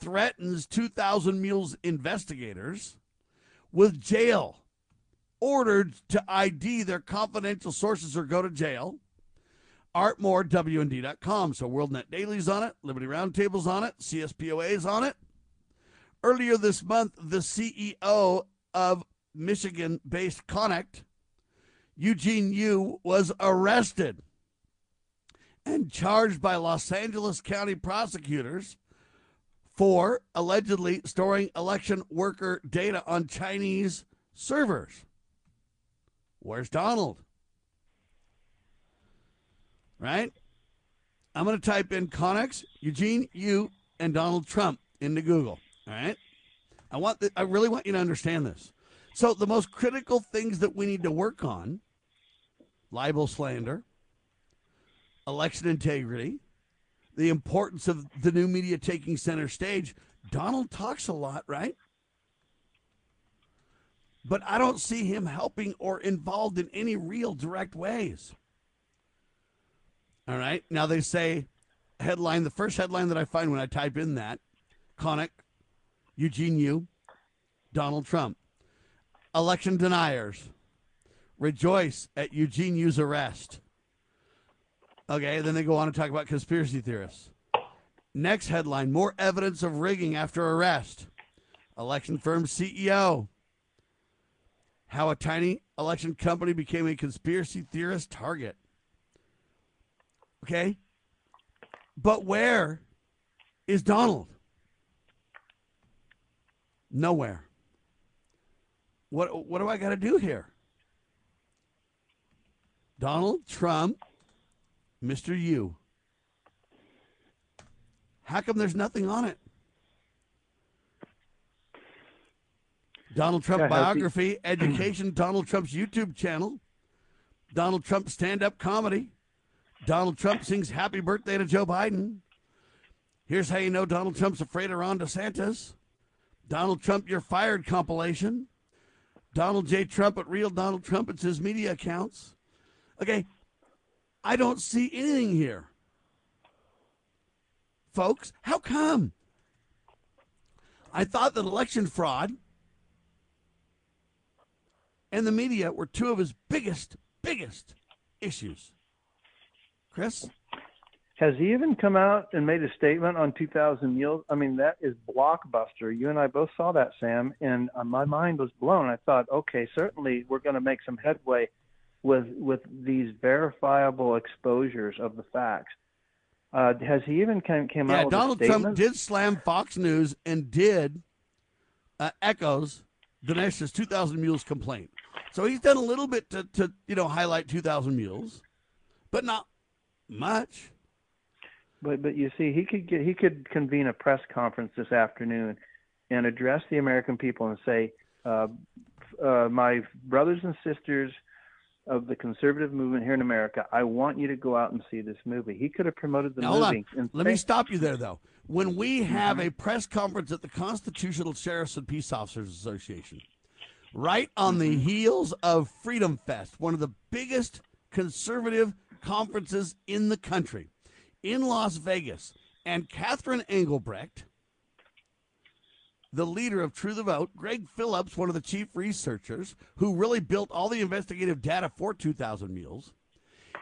threatens 2,000 mules investigators with jail, ordered to ID their confidential sources or go to jail. Art Moore, WND.com. So WorldNet Daily's on it, Liberty Roundtable's on it, CSPOA's on it. Earlier this month, the CEO of Michigan based Konnech, Eugene Yu, was arrested and charged by Los Angeles County prosecutors for allegedly storing election worker data on Chinese servers. Where's Donald? Right? I'm going to type in Konnech, Eugene Yu, and Donald Trump into Google. All right? I want the, I really want you to understand this. So the most critical things that we need to work on libel slander, election integrity, the importance of the new media taking center stage. Donald talks a lot, right? But I don't see him helping or involved in any real direct ways. All right. Now they say headline, the first headline that I find when I type in that, Konnech, Eugene Yu, Donald Trump. Election deniers rejoice at Eugene Yu's arrest. Okay, then they go on to talk about conspiracy theorists. Next headline more evidence of rigging after arrest. Election firm CEO. How a tiny election company became a conspiracy theorist target. Okay? But where is Donald? Nowhere. What what do I got to do here? Donald Trump Mr. Yu. How come there's nothing on it? Donald Trump Yeah, biography, education, Donald Trump's YouTube channel, Donald Trump stand up comedy, Donald Trump sings happy birthday to Joe Biden. Here's how you know Donald Trump's afraid of Ron DeSantis. Donald Trump, you're fired compilation. Donald J. Trump at Real Donald Trump, it's his media accounts. Okay, I don't see anything here. Folks, how come? I thought that election fraud and the media were two of his biggest, biggest issues. Chris? Has he even come out and made a statement on 2,000 Mules? I mean, that is blockbuster. You and I both saw that, Sam, and uh, my mind was blown. I thought, okay, certainly we're going to make some headway with with these verifiable exposures of the facts. Uh, has he even came, came yeah, out Donald? Trump did slam Fox News and did uh, echoes Dinesh's 2,000 Mules complaint. So he's done a little bit to, to you know highlight 2,000 Mules, but not much. But but you see, he could get he could convene a press conference this afternoon and address the American people and say, uh, uh, "My brothers and sisters of the conservative movement here in America, I want you to go out and see this movie." He could have promoted the Now, movie. Let me stop you there, though. When we have Mm-hmm. a press conference at the Constitutional Sheriffs and Peace Officers Association, right on the Mm-hmm. heels of Freedom Fest, one of the biggest conservative conferences in the country, in Las Vegas, and Catherine Engelbrecht, the leader of True the Vote, Greg Phillips, one of the chief researchers who really built all the investigative data for 2,000 Mules,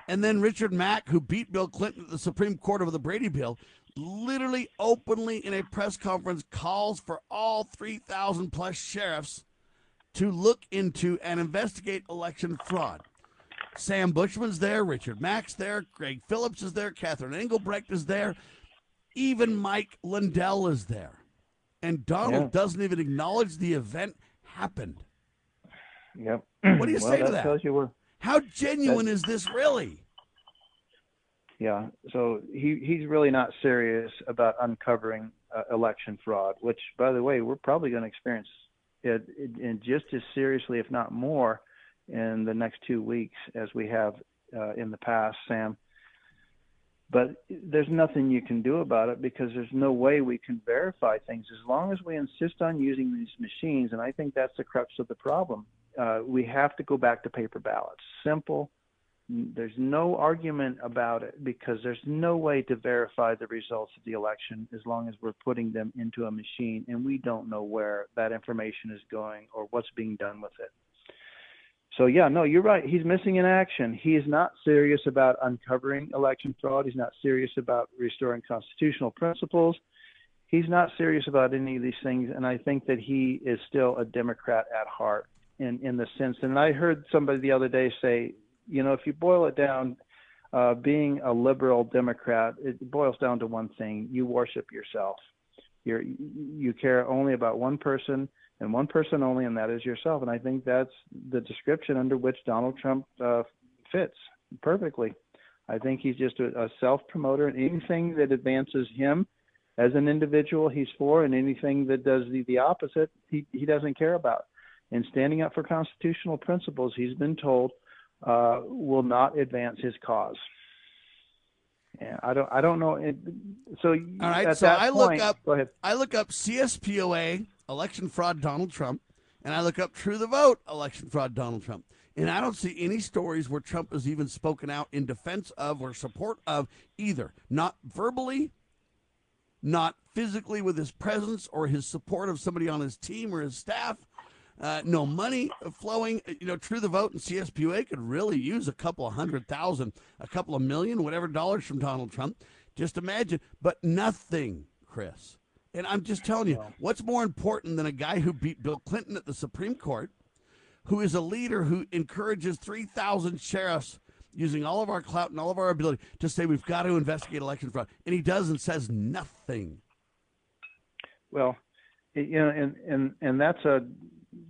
and then Richard Mack, who beat Bill Clinton at the Supreme Court over the Brady Bill, literally openly in a press conference calls for all 3,000 plus sheriffs to look into and investigate election fraud. Sam Bushman's there, Richard Mack's there, Greg Phillips is there, Catherine Engelbrecht is there, even Mike Lindell is there. And Donald Yeah. doesn't even acknowledge the event happened. Yep. What do you well, say to that? that? Tells you where. How genuine is this really? Yeah. So he he's really not serious about uncovering uh, election fraud, which, by the way, we're probably going to experience it, it, and just as seriously, if not more, in the next two weeks as we have uh, in the past, Sam. But there's nothing you can do about it because there's no way we can verify things as long as we insist on using these machines. And I think that's the crux of the problem. Uh, we have to go back to paper ballots. Simple. There's no argument about it because there's no way to verify the results of the election as long as we're putting them into a machine and we don't know where that information is going or what's being done with it. So yeah, no, you're right. He's missing in action. He is not serious about uncovering election fraud. He's not serious about restoring constitutional principles. He's not serious about any of these things, and I think that he is still a Democrat at heart in in the sense. And I heard somebody the other day say, you know, if you boil it down, uh, being a liberal Democrat, it boils down to one thing: you worship yourself. You're you care only about one person and one person only, and that is yourself. And I think that's the description under which Donald Trump uh, fits perfectly. I think he's just a, a self promoter, and anything that advances him as an individual, he's for, and anything that does the, the opposite, he, he doesn't care about. And standing up for constitutional principles, he's been told, uh, will not advance his cause. And I don't, I don't know. It, so All right, at so I point, look up Go ahead. I look up CSPOA election fraud Donald Trump, and I look up True the Vote election fraud Donald Trump, and I don't see any stories where Trump has even spoken out in defense of or support of either, not verbally, not physically with his presence or his support of somebody on his team or his staff. Uh, no money flowing. You know, True the Vote and CSPOA could really use a couple of hundred thousand, a couple of million, whatever dollars from Donald Trump. Just imagine, but nothing, Chris. And I'm just telling you, what's more important than a guy who beat Bill Clinton at the Supreme Court, who is a leader who encourages 3,000 sheriffs using all of our clout and all of our ability to say we've got to investigate election fraud, and he does and says nothing. Well, you know, and and and that's a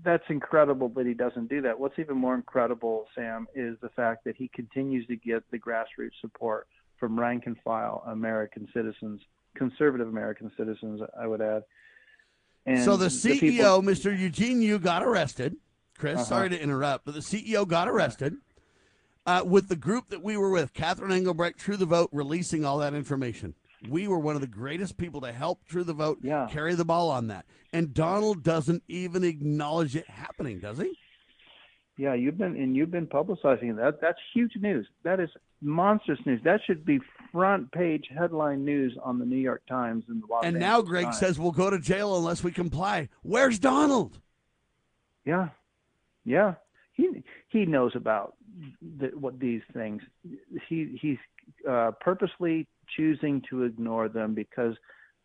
that's incredible that he doesn't do that. What's even more incredible, Sam, is the fact that he continues to get the grassroots support from rank and file American citizens, conservative American citizens, I would add. And so the CEO, people- Mr. Eugene Yu, got arrested. Chris, Uh-huh. sorry to interrupt, but the CEO got arrested uh, with the group that we were with, Catherine Engelbrecht, True the Vote, releasing all that information. We were one of the greatest people to help True the Vote carry the ball on that. And Donald doesn't even acknowledge it happening, does he? Yeah, you've been and you've been publicizing that. That's huge news. That is monstrous news. That should be front page headline news on the New York Times and the Los and now Greg Times. says we'll go to jail unless we comply. Where's Donald? Yeah, yeah. He he knows about the, what these things. He he's uh, purposely choosing to ignore them because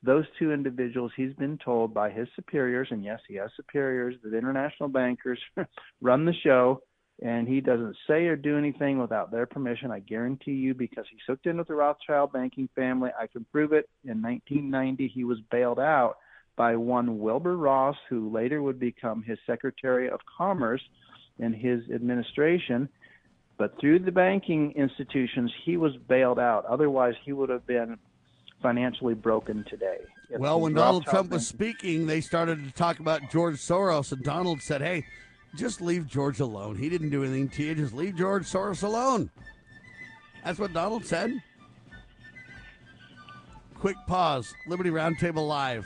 those two individuals he's been told by his superiors, and yes, he has superiors, that international bankers run the show, and he doesn't say or do anything without their permission. I guarantee you, because he's hooked in with the Rothschild banking family. I can prove it. In 1990, he was bailed out by one Wilbur Ross, who later would become his Secretary of Commerce in his administration. But through the banking institutions, he was bailed out. Otherwise, he would have been financially broken today. If Well, when Donald Trump was speaking, they started to talk about George Soros, and Donald said, "Hey, just leave George alone. He didn't do anything to you. Just leave George Soros alone." That's what Donald said. Quick pause. Liberty Roundtable Live.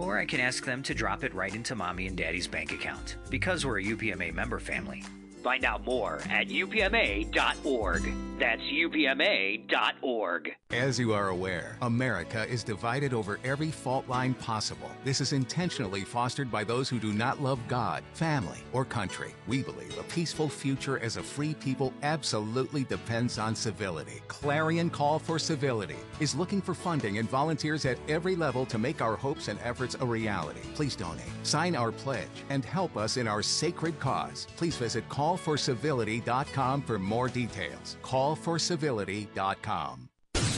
Or I can ask them to drop it right into mommy and daddy's bank account, because we're a UPMA member family. Find out more at upma.org. That's upma.org. As you are aware, America is divided over every fault line possible. This is intentionally fostered by those who do not love God, family, or country. We believe a peaceful future as a free people absolutely depends on civility. Clarion Call for Civility is looking for funding and volunteers at every level to make our hopes and efforts a reality. Please donate, sign our pledge, and help us in our sacred cause. Please visit callforcivility.com for more details. Callforcivility.com.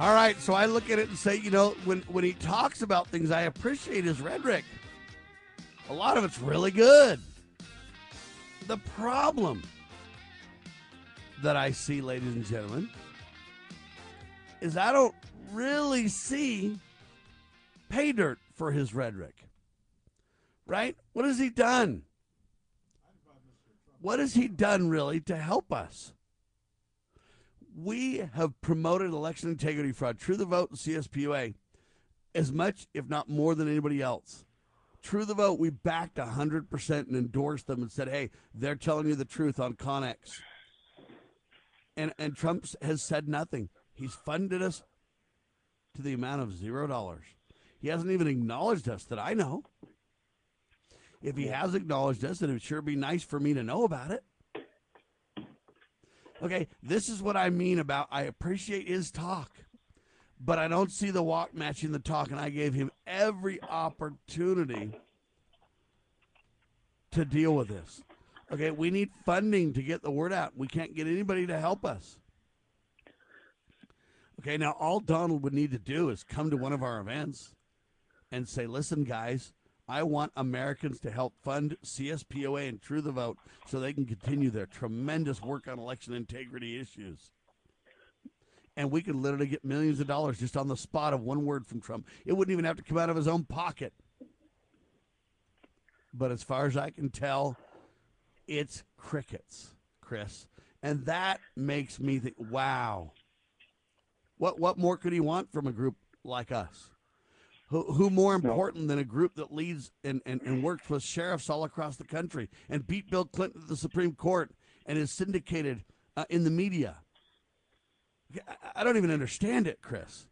All right, so I look at it and say, you know, when when he talks about things, I appreciate his rhetoric. A lot of it's really good. The problem that I see, ladies and gentlemen, is I don't really see pay dirt for his rhetoric. Right? What has he done? What has he done really to help us? we have promoted election integrity fraud, True the Vote, and CSPOA as much, if not more, than anybody else. True the Vote, we backed 100% and endorsed them and said, hey, they're telling you the truth on Konnech. And, and Trump has said nothing. He's funded us to the amount of zero dollars. He hasn't even acknowledged us that I know. If he has acknowledged us, then it would sure be nice for me to know about it. Okay, this is what I mean about I appreciate his talk, but I don't see the walk matching the talk, and I gave him every opportunity to deal with this. Okay, we need funding to get the word out. We can't get anybody to help us. Okay, now all Donald would need to do is come to one of our events and say, listen, guys, I want Americans to help fund CSPOA and True the Vote so they can continue their tremendous work on election integrity issues. And we could literally get millions of dollars just on the spot of one word from Trump. It wouldn't even have to come out of his own pocket. But as far as I can tell, it's crickets, Chris. And that makes me think, wow. What what more could he want from a group like us? Who, who more important than a group that leads and, and, and works with sheriffs all across the country and beat Bill Clinton to the Supreme Court and is syndicated uh, in the media? I, don't even understand it, Chris.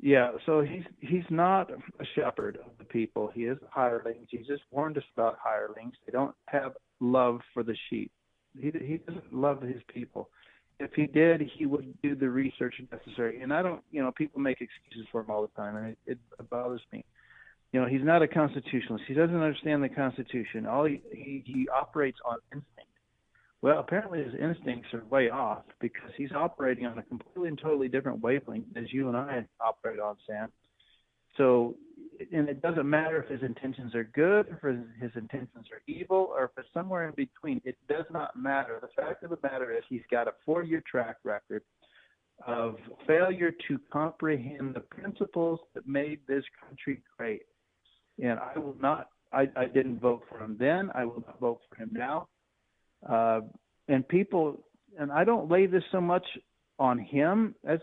Yeah, so he's he's not a shepherd of the people. He is hirelings. He just warned us about hirelings. They don't have love for the sheep. He he doesn't love his people if he did, he would do the research necessary. And I don't, you know, people make excuses for him all the time, and it, it bothers me. You know, he's not a constitutionalist. He doesn't understand the Constitution. All he, he he operates on instinct. Well, apparently his instincts are way off because he's operating on a completely and totally different wavelength as you and I operate on, Sam. So and it doesn't matter if his intentions are good, if his, intentions are evil, or if it's somewhere in between. It does not matter. The fact of the matter is he's got a four-year track record of failure to comprehend the principles that made this country great. And I will not. I, I didn't vote for him then. I will not vote for him now. Uh, and people, and I don't lay this so much on him as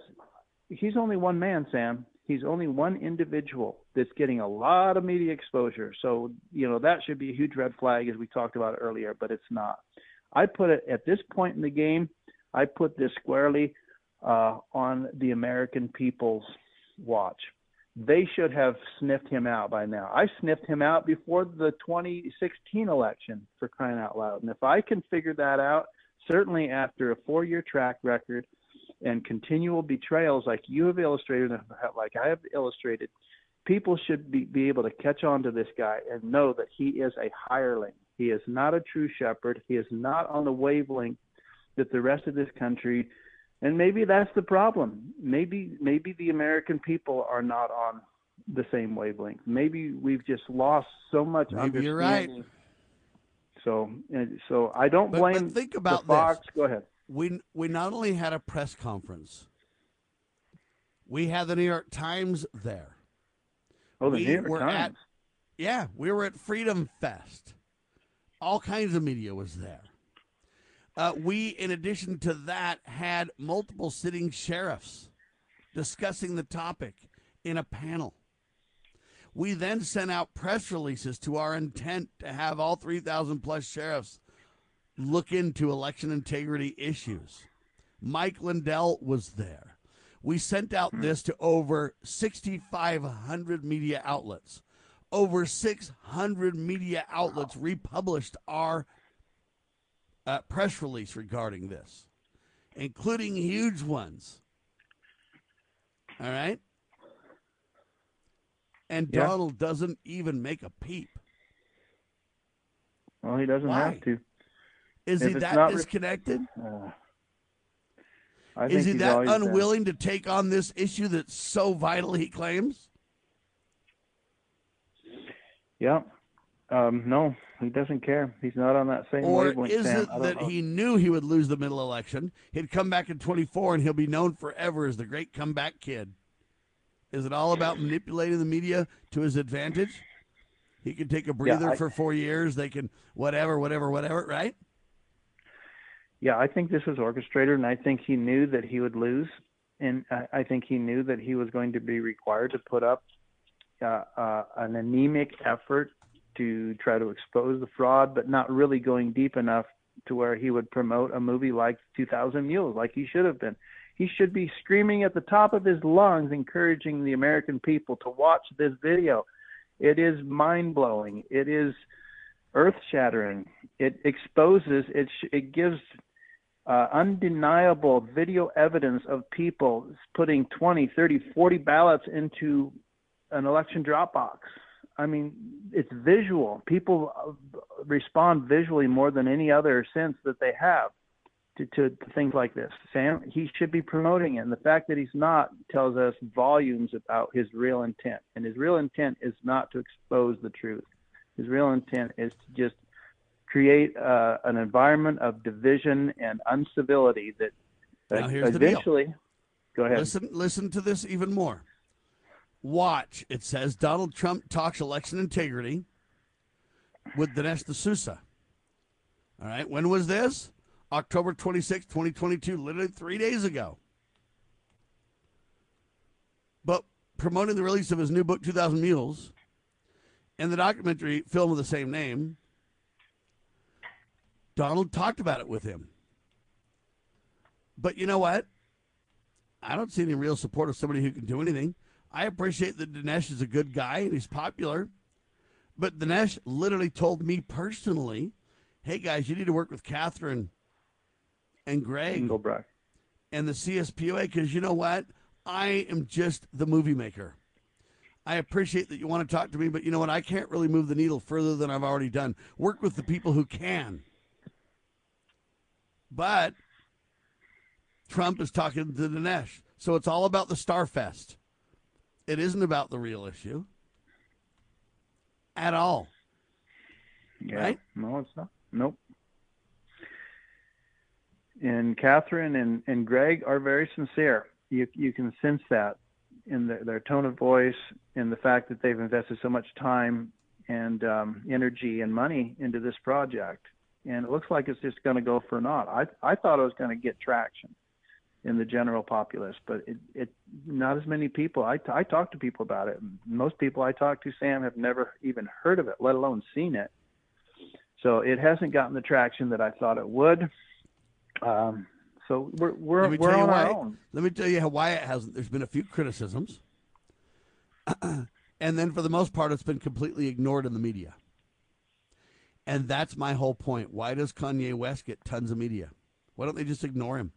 he's only one man, Sam he's only one individual that's getting a lot of media exposure. So, you know, that should be a huge red flag as we talked about earlier, but it's not. I put it at this point in the game, I put this squarely uh, on the American people's watch. They should have sniffed him out by now. I sniffed him out before the 2016 election for crying out loud. And if I can figure that out, certainly after a four year track record and continual betrayals like you have illustrated, like I have illustrated, people should be, be able to catch on to this guy and know that he is a hireling. He is not a true shepherd. He is not on the wavelength that the rest of this country and maybe that's the problem. Maybe maybe the American people are not on the same wavelength. Maybe we've just lost so much Maybe you're right. So so I don't But- blame but think about the Fox. this. Go ahead. We we not only had a press conference, we had the New York Times there. Oh, the we New York were Times. At, yeah, we were at Freedom Fest. All kinds of media was there. Uh, we, in addition to that, had multiple sitting sheriffs discussing the topic in a panel. We then sent out press releases to our intent to have all 3,000 plus sheriffs look into election integrity issues. Mike Lindell was there. We sent out this to over 6,500 media outlets. Over 600 media outlets republished our uh, press release regarding this, including huge ones. All right? And Yeah. Donald doesn't even make a peep. Well, he doesn't Why? have to. Is If he that disconnected? Uh, Is he that always been. unwilling to take on this issue that's so vital, he claims? Yeah. Um, no, he doesn't care. He's not on that same Or wavelength. is it that know. he knew he would lose the middle election? He'd come back in 24 and he'll be known forever as the great comeback kid. Is it all about manipulating the media to his advantage? He can take a breather I- for four years. They can, whatever, whatever, whatever, right? Yeah, I think this was orchestrated, and I think he knew that he would lose, and I, I think he knew that he was going to be required to put up uh, uh, an anemic effort to try to expose the fraud, but not really going deep enough to where he would promote a movie like 2000 Mules, like he should have been. He should be screaming at the top of his lungs, encouraging the American people to watch this video. It is mind blowing. It is earth shattering. It exposes. It sh- it gives uh, undeniable video evidence of people putting 20, 30, 40 ballots into an election drop box. I mean, it's visual. People respond visually more than any other sense that they have to, to things like this. Sam, he should be promoting it. And the fact that he's not tells us volumes about his real intent. And his real intent is not to expose the truth. His real intent is to just create uh, an environment of division and uncivility that, Now, here's the deal. eventually. Go ahead. Listen, listen to this even more. Watch. It says Donald Trump talks election integrity with Dinesh D'Souza. All right. When was this? October 26, 2022, literally three days ago. But promoting the release of his new book, 2000 Mules, and the documentary film of the same name, Donald talked about it with him. But you know what? I don't see any real support of somebody who can do anything. I appreciate that Dinesh is a good guy and he's popular. But Dinesh literally told me personally, hey guys, you need to work with Catherine and Greg Engelbrecht. and the CSPOA because you know what? I am just the movie maker. I appreciate that you want to talk to me, but you know what? I can't really move the needle further than I've already done. Work with the people who can. But Trump is talking to Dinesh. So it's all about the Starfest. It isn't about the real issue at all. Yeah. Right? No, it's not. Nope. And Catherine and, and Greg are very sincere. You you can sense that in their, their tone of voice in the fact that they've invested so much time and um, energy and money into this project. And it looks like it's just going to go for naught. I I thought it was going to get traction in the general populace, but it, it not as many people. I, I talk to people about it. Most people I talk to, Sam, have never even heard of it, let alone seen it. So it hasn't gotten the traction that I thought it would. Um, So we're we're, Let me we're tell you on why. our own. Let me tell you how why it hasn't. There's been a few criticisms, and then for the most part, it's been completely ignored in the media. And that's my whole point. Why does Kanye West get tons of media? Why don't they just ignore him,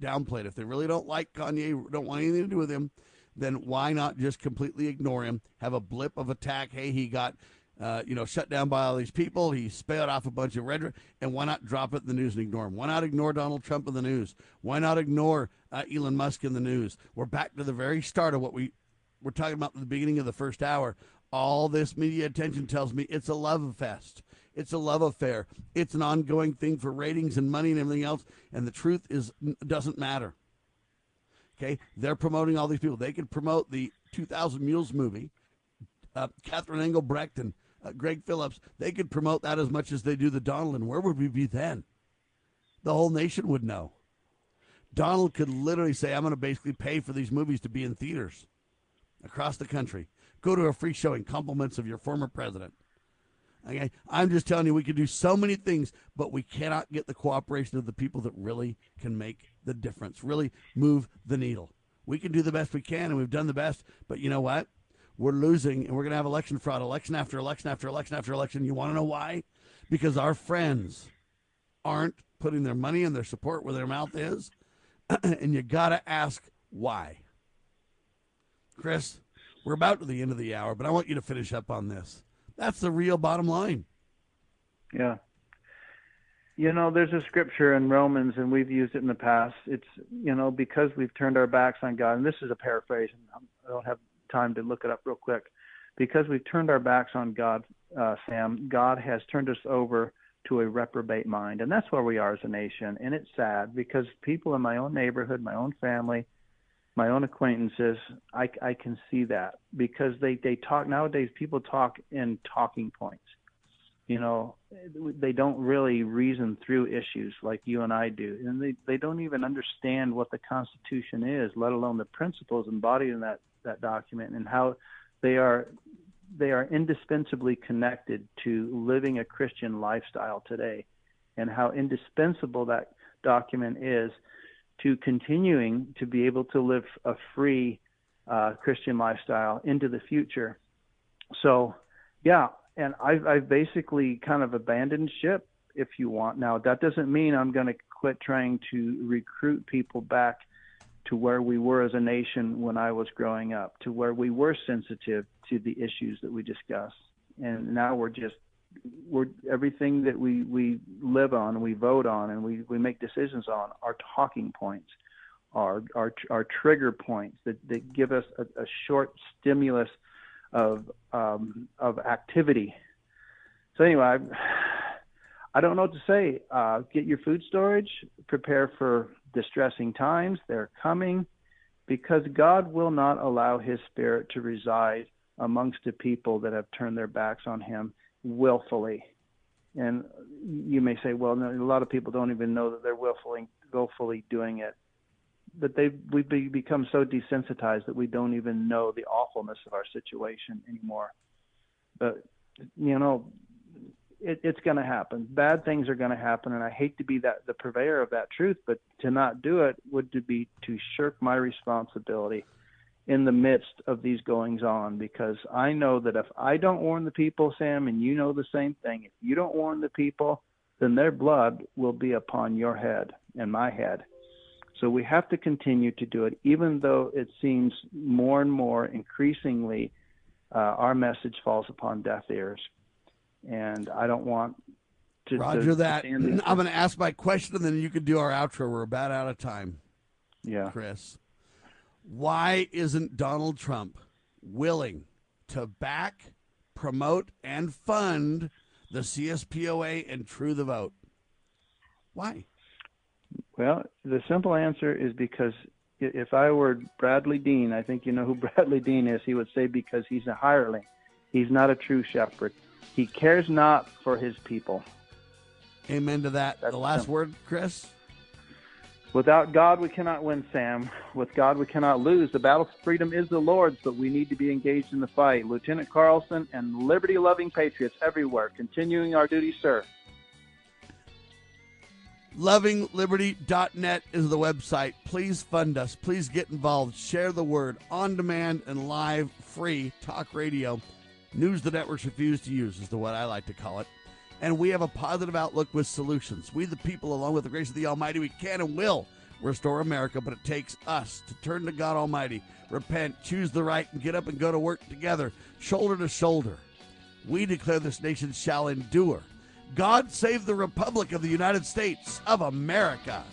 downplay it? If they really don't like Kanye, don't want anything to do with him, then why not just completely ignore him? Have a blip of attack. Hey, he got. Uh, you know, shut down by all these people. He spelled off a bunch of rhetoric, and why not drop it in the news and ignore him? Why not ignore Donald Trump in the news? Why not ignore uh, Elon Musk in the news? We're back to the very start of what we we're talking about at the beginning of the first hour. All this media attention tells me it's a love fest. It's a love affair. It's an ongoing thing for ratings and money and everything else. And the truth is doesn't matter. Okay, they're promoting all these people. They could promote the 2,000 Mules movie. Uh, Catherine Engelbrecht and uh, Greg Phillips. They could promote that as much as they do the Donald. And where would we be then? The whole nation would know. Donald could literally say, "I'm going to basically pay for these movies to be in theaters across the country. Go to a free showing, compliments of your former president." Okay, I'm just telling you, we could do so many things, but we cannot get the cooperation of the people that really can make the difference, really move the needle. We can do the best we can, and we've done the best, but you know what? We're losing, and we're going to have election fraud, election after election after election after election. You want to know why? Because our friends aren't putting their money and their support where their mouth is, and you got to ask why. Chris, we're about to the end of the hour, but I want you to finish up on this. That's the real bottom line. Yeah. You know, there's a scripture in Romans, and we've used it in the past. It's, you know, because we've turned our backs on God, and this is a paraphrase, and I don't have time to look it up real quick. Because we've turned our backs on God, uh, Sam, God has turned us over to a reprobate mind. And that's where we are as a nation. And it's sad because people in my own neighborhood, my own family, my own acquaintances, I, I can see that because they, they talk nowadays, people talk in talking points. You know, they don't really reason through issues like you and I do. And they, they don't even understand what the Constitution is, let alone the principles embodied in that, that document and how they are they are indispensably connected to living a Christian lifestyle today and how indispensable that document is to continuing to be able to live a free uh, Christian lifestyle into the future. So, yeah, and I've, I've basically kind of abandoned ship, if you want. Now, that doesn't mean I'm going to quit trying to recruit people back to where we were as a nation when I was growing up, to where we were sensitive to the issues that we discussed. And now we're just we're everything that we we live on, we vote on, and we we make decisions on are talking points, are are are trigger points that that give us a, a short stimulus of um, of activity. So anyway, I, I don't know what to say. Uh, get your food storage. Prepare for distressing times. They're coming, because God will not allow His Spirit to reside amongst the people that have turned their backs on Him willfully. And you may say, well, no, a lot of people don't even know that they're willfully, willfully doing it. But they we've become so desensitized that we don't even know the awfulness of our situation anymore. But you know, it, it's going to happen. Bad things are going to happen, and I hate to be that the purveyor of that truth, but to not do it would be to shirk my responsibility in the midst of these goings on because I know that if I don't warn the people, Sam, and you know the same thing, if you don't warn the people, then their blood will be upon your head and my head. So we have to continue to do it, even though it seems more and more increasingly uh, our message falls upon deaf ears. And I don't want to. Roger to, that. To I'm going to ask my question, and then you can do our outro. We're about out of time. Yeah, Chris. Why isn't Donald Trump willing to back, promote, and fund the CSPOA and True the Vote? Why? Well, the simple answer is because if I were Bradley Dean, I think you know who Bradley Dean is, he would say because he's a hireling. He's not a true shepherd. He cares not for his people. Amen to that. the last simple. word, Chris? Without God, we cannot win, Sam. With God, we cannot lose. The battle for freedom is the Lord's, but we need to be engaged in the fight. Lieutenant Carlson and liberty loving patriots everywhere, continuing our duty, sir. LovingLiberty.net is the website. Please fund us. Please get involved. Share the word on demand and live free talk radio. News the networks refuse to use is the what I like to call it. And we have a positive outlook with solutions. We, the people, along with the grace of the Almighty, we can and will restore America, but it takes us to turn to God Almighty, repent, choose the right, and get up and go to work together, shoulder to shoulder. We declare this nation shall endure. God save the Republic of the United States of America.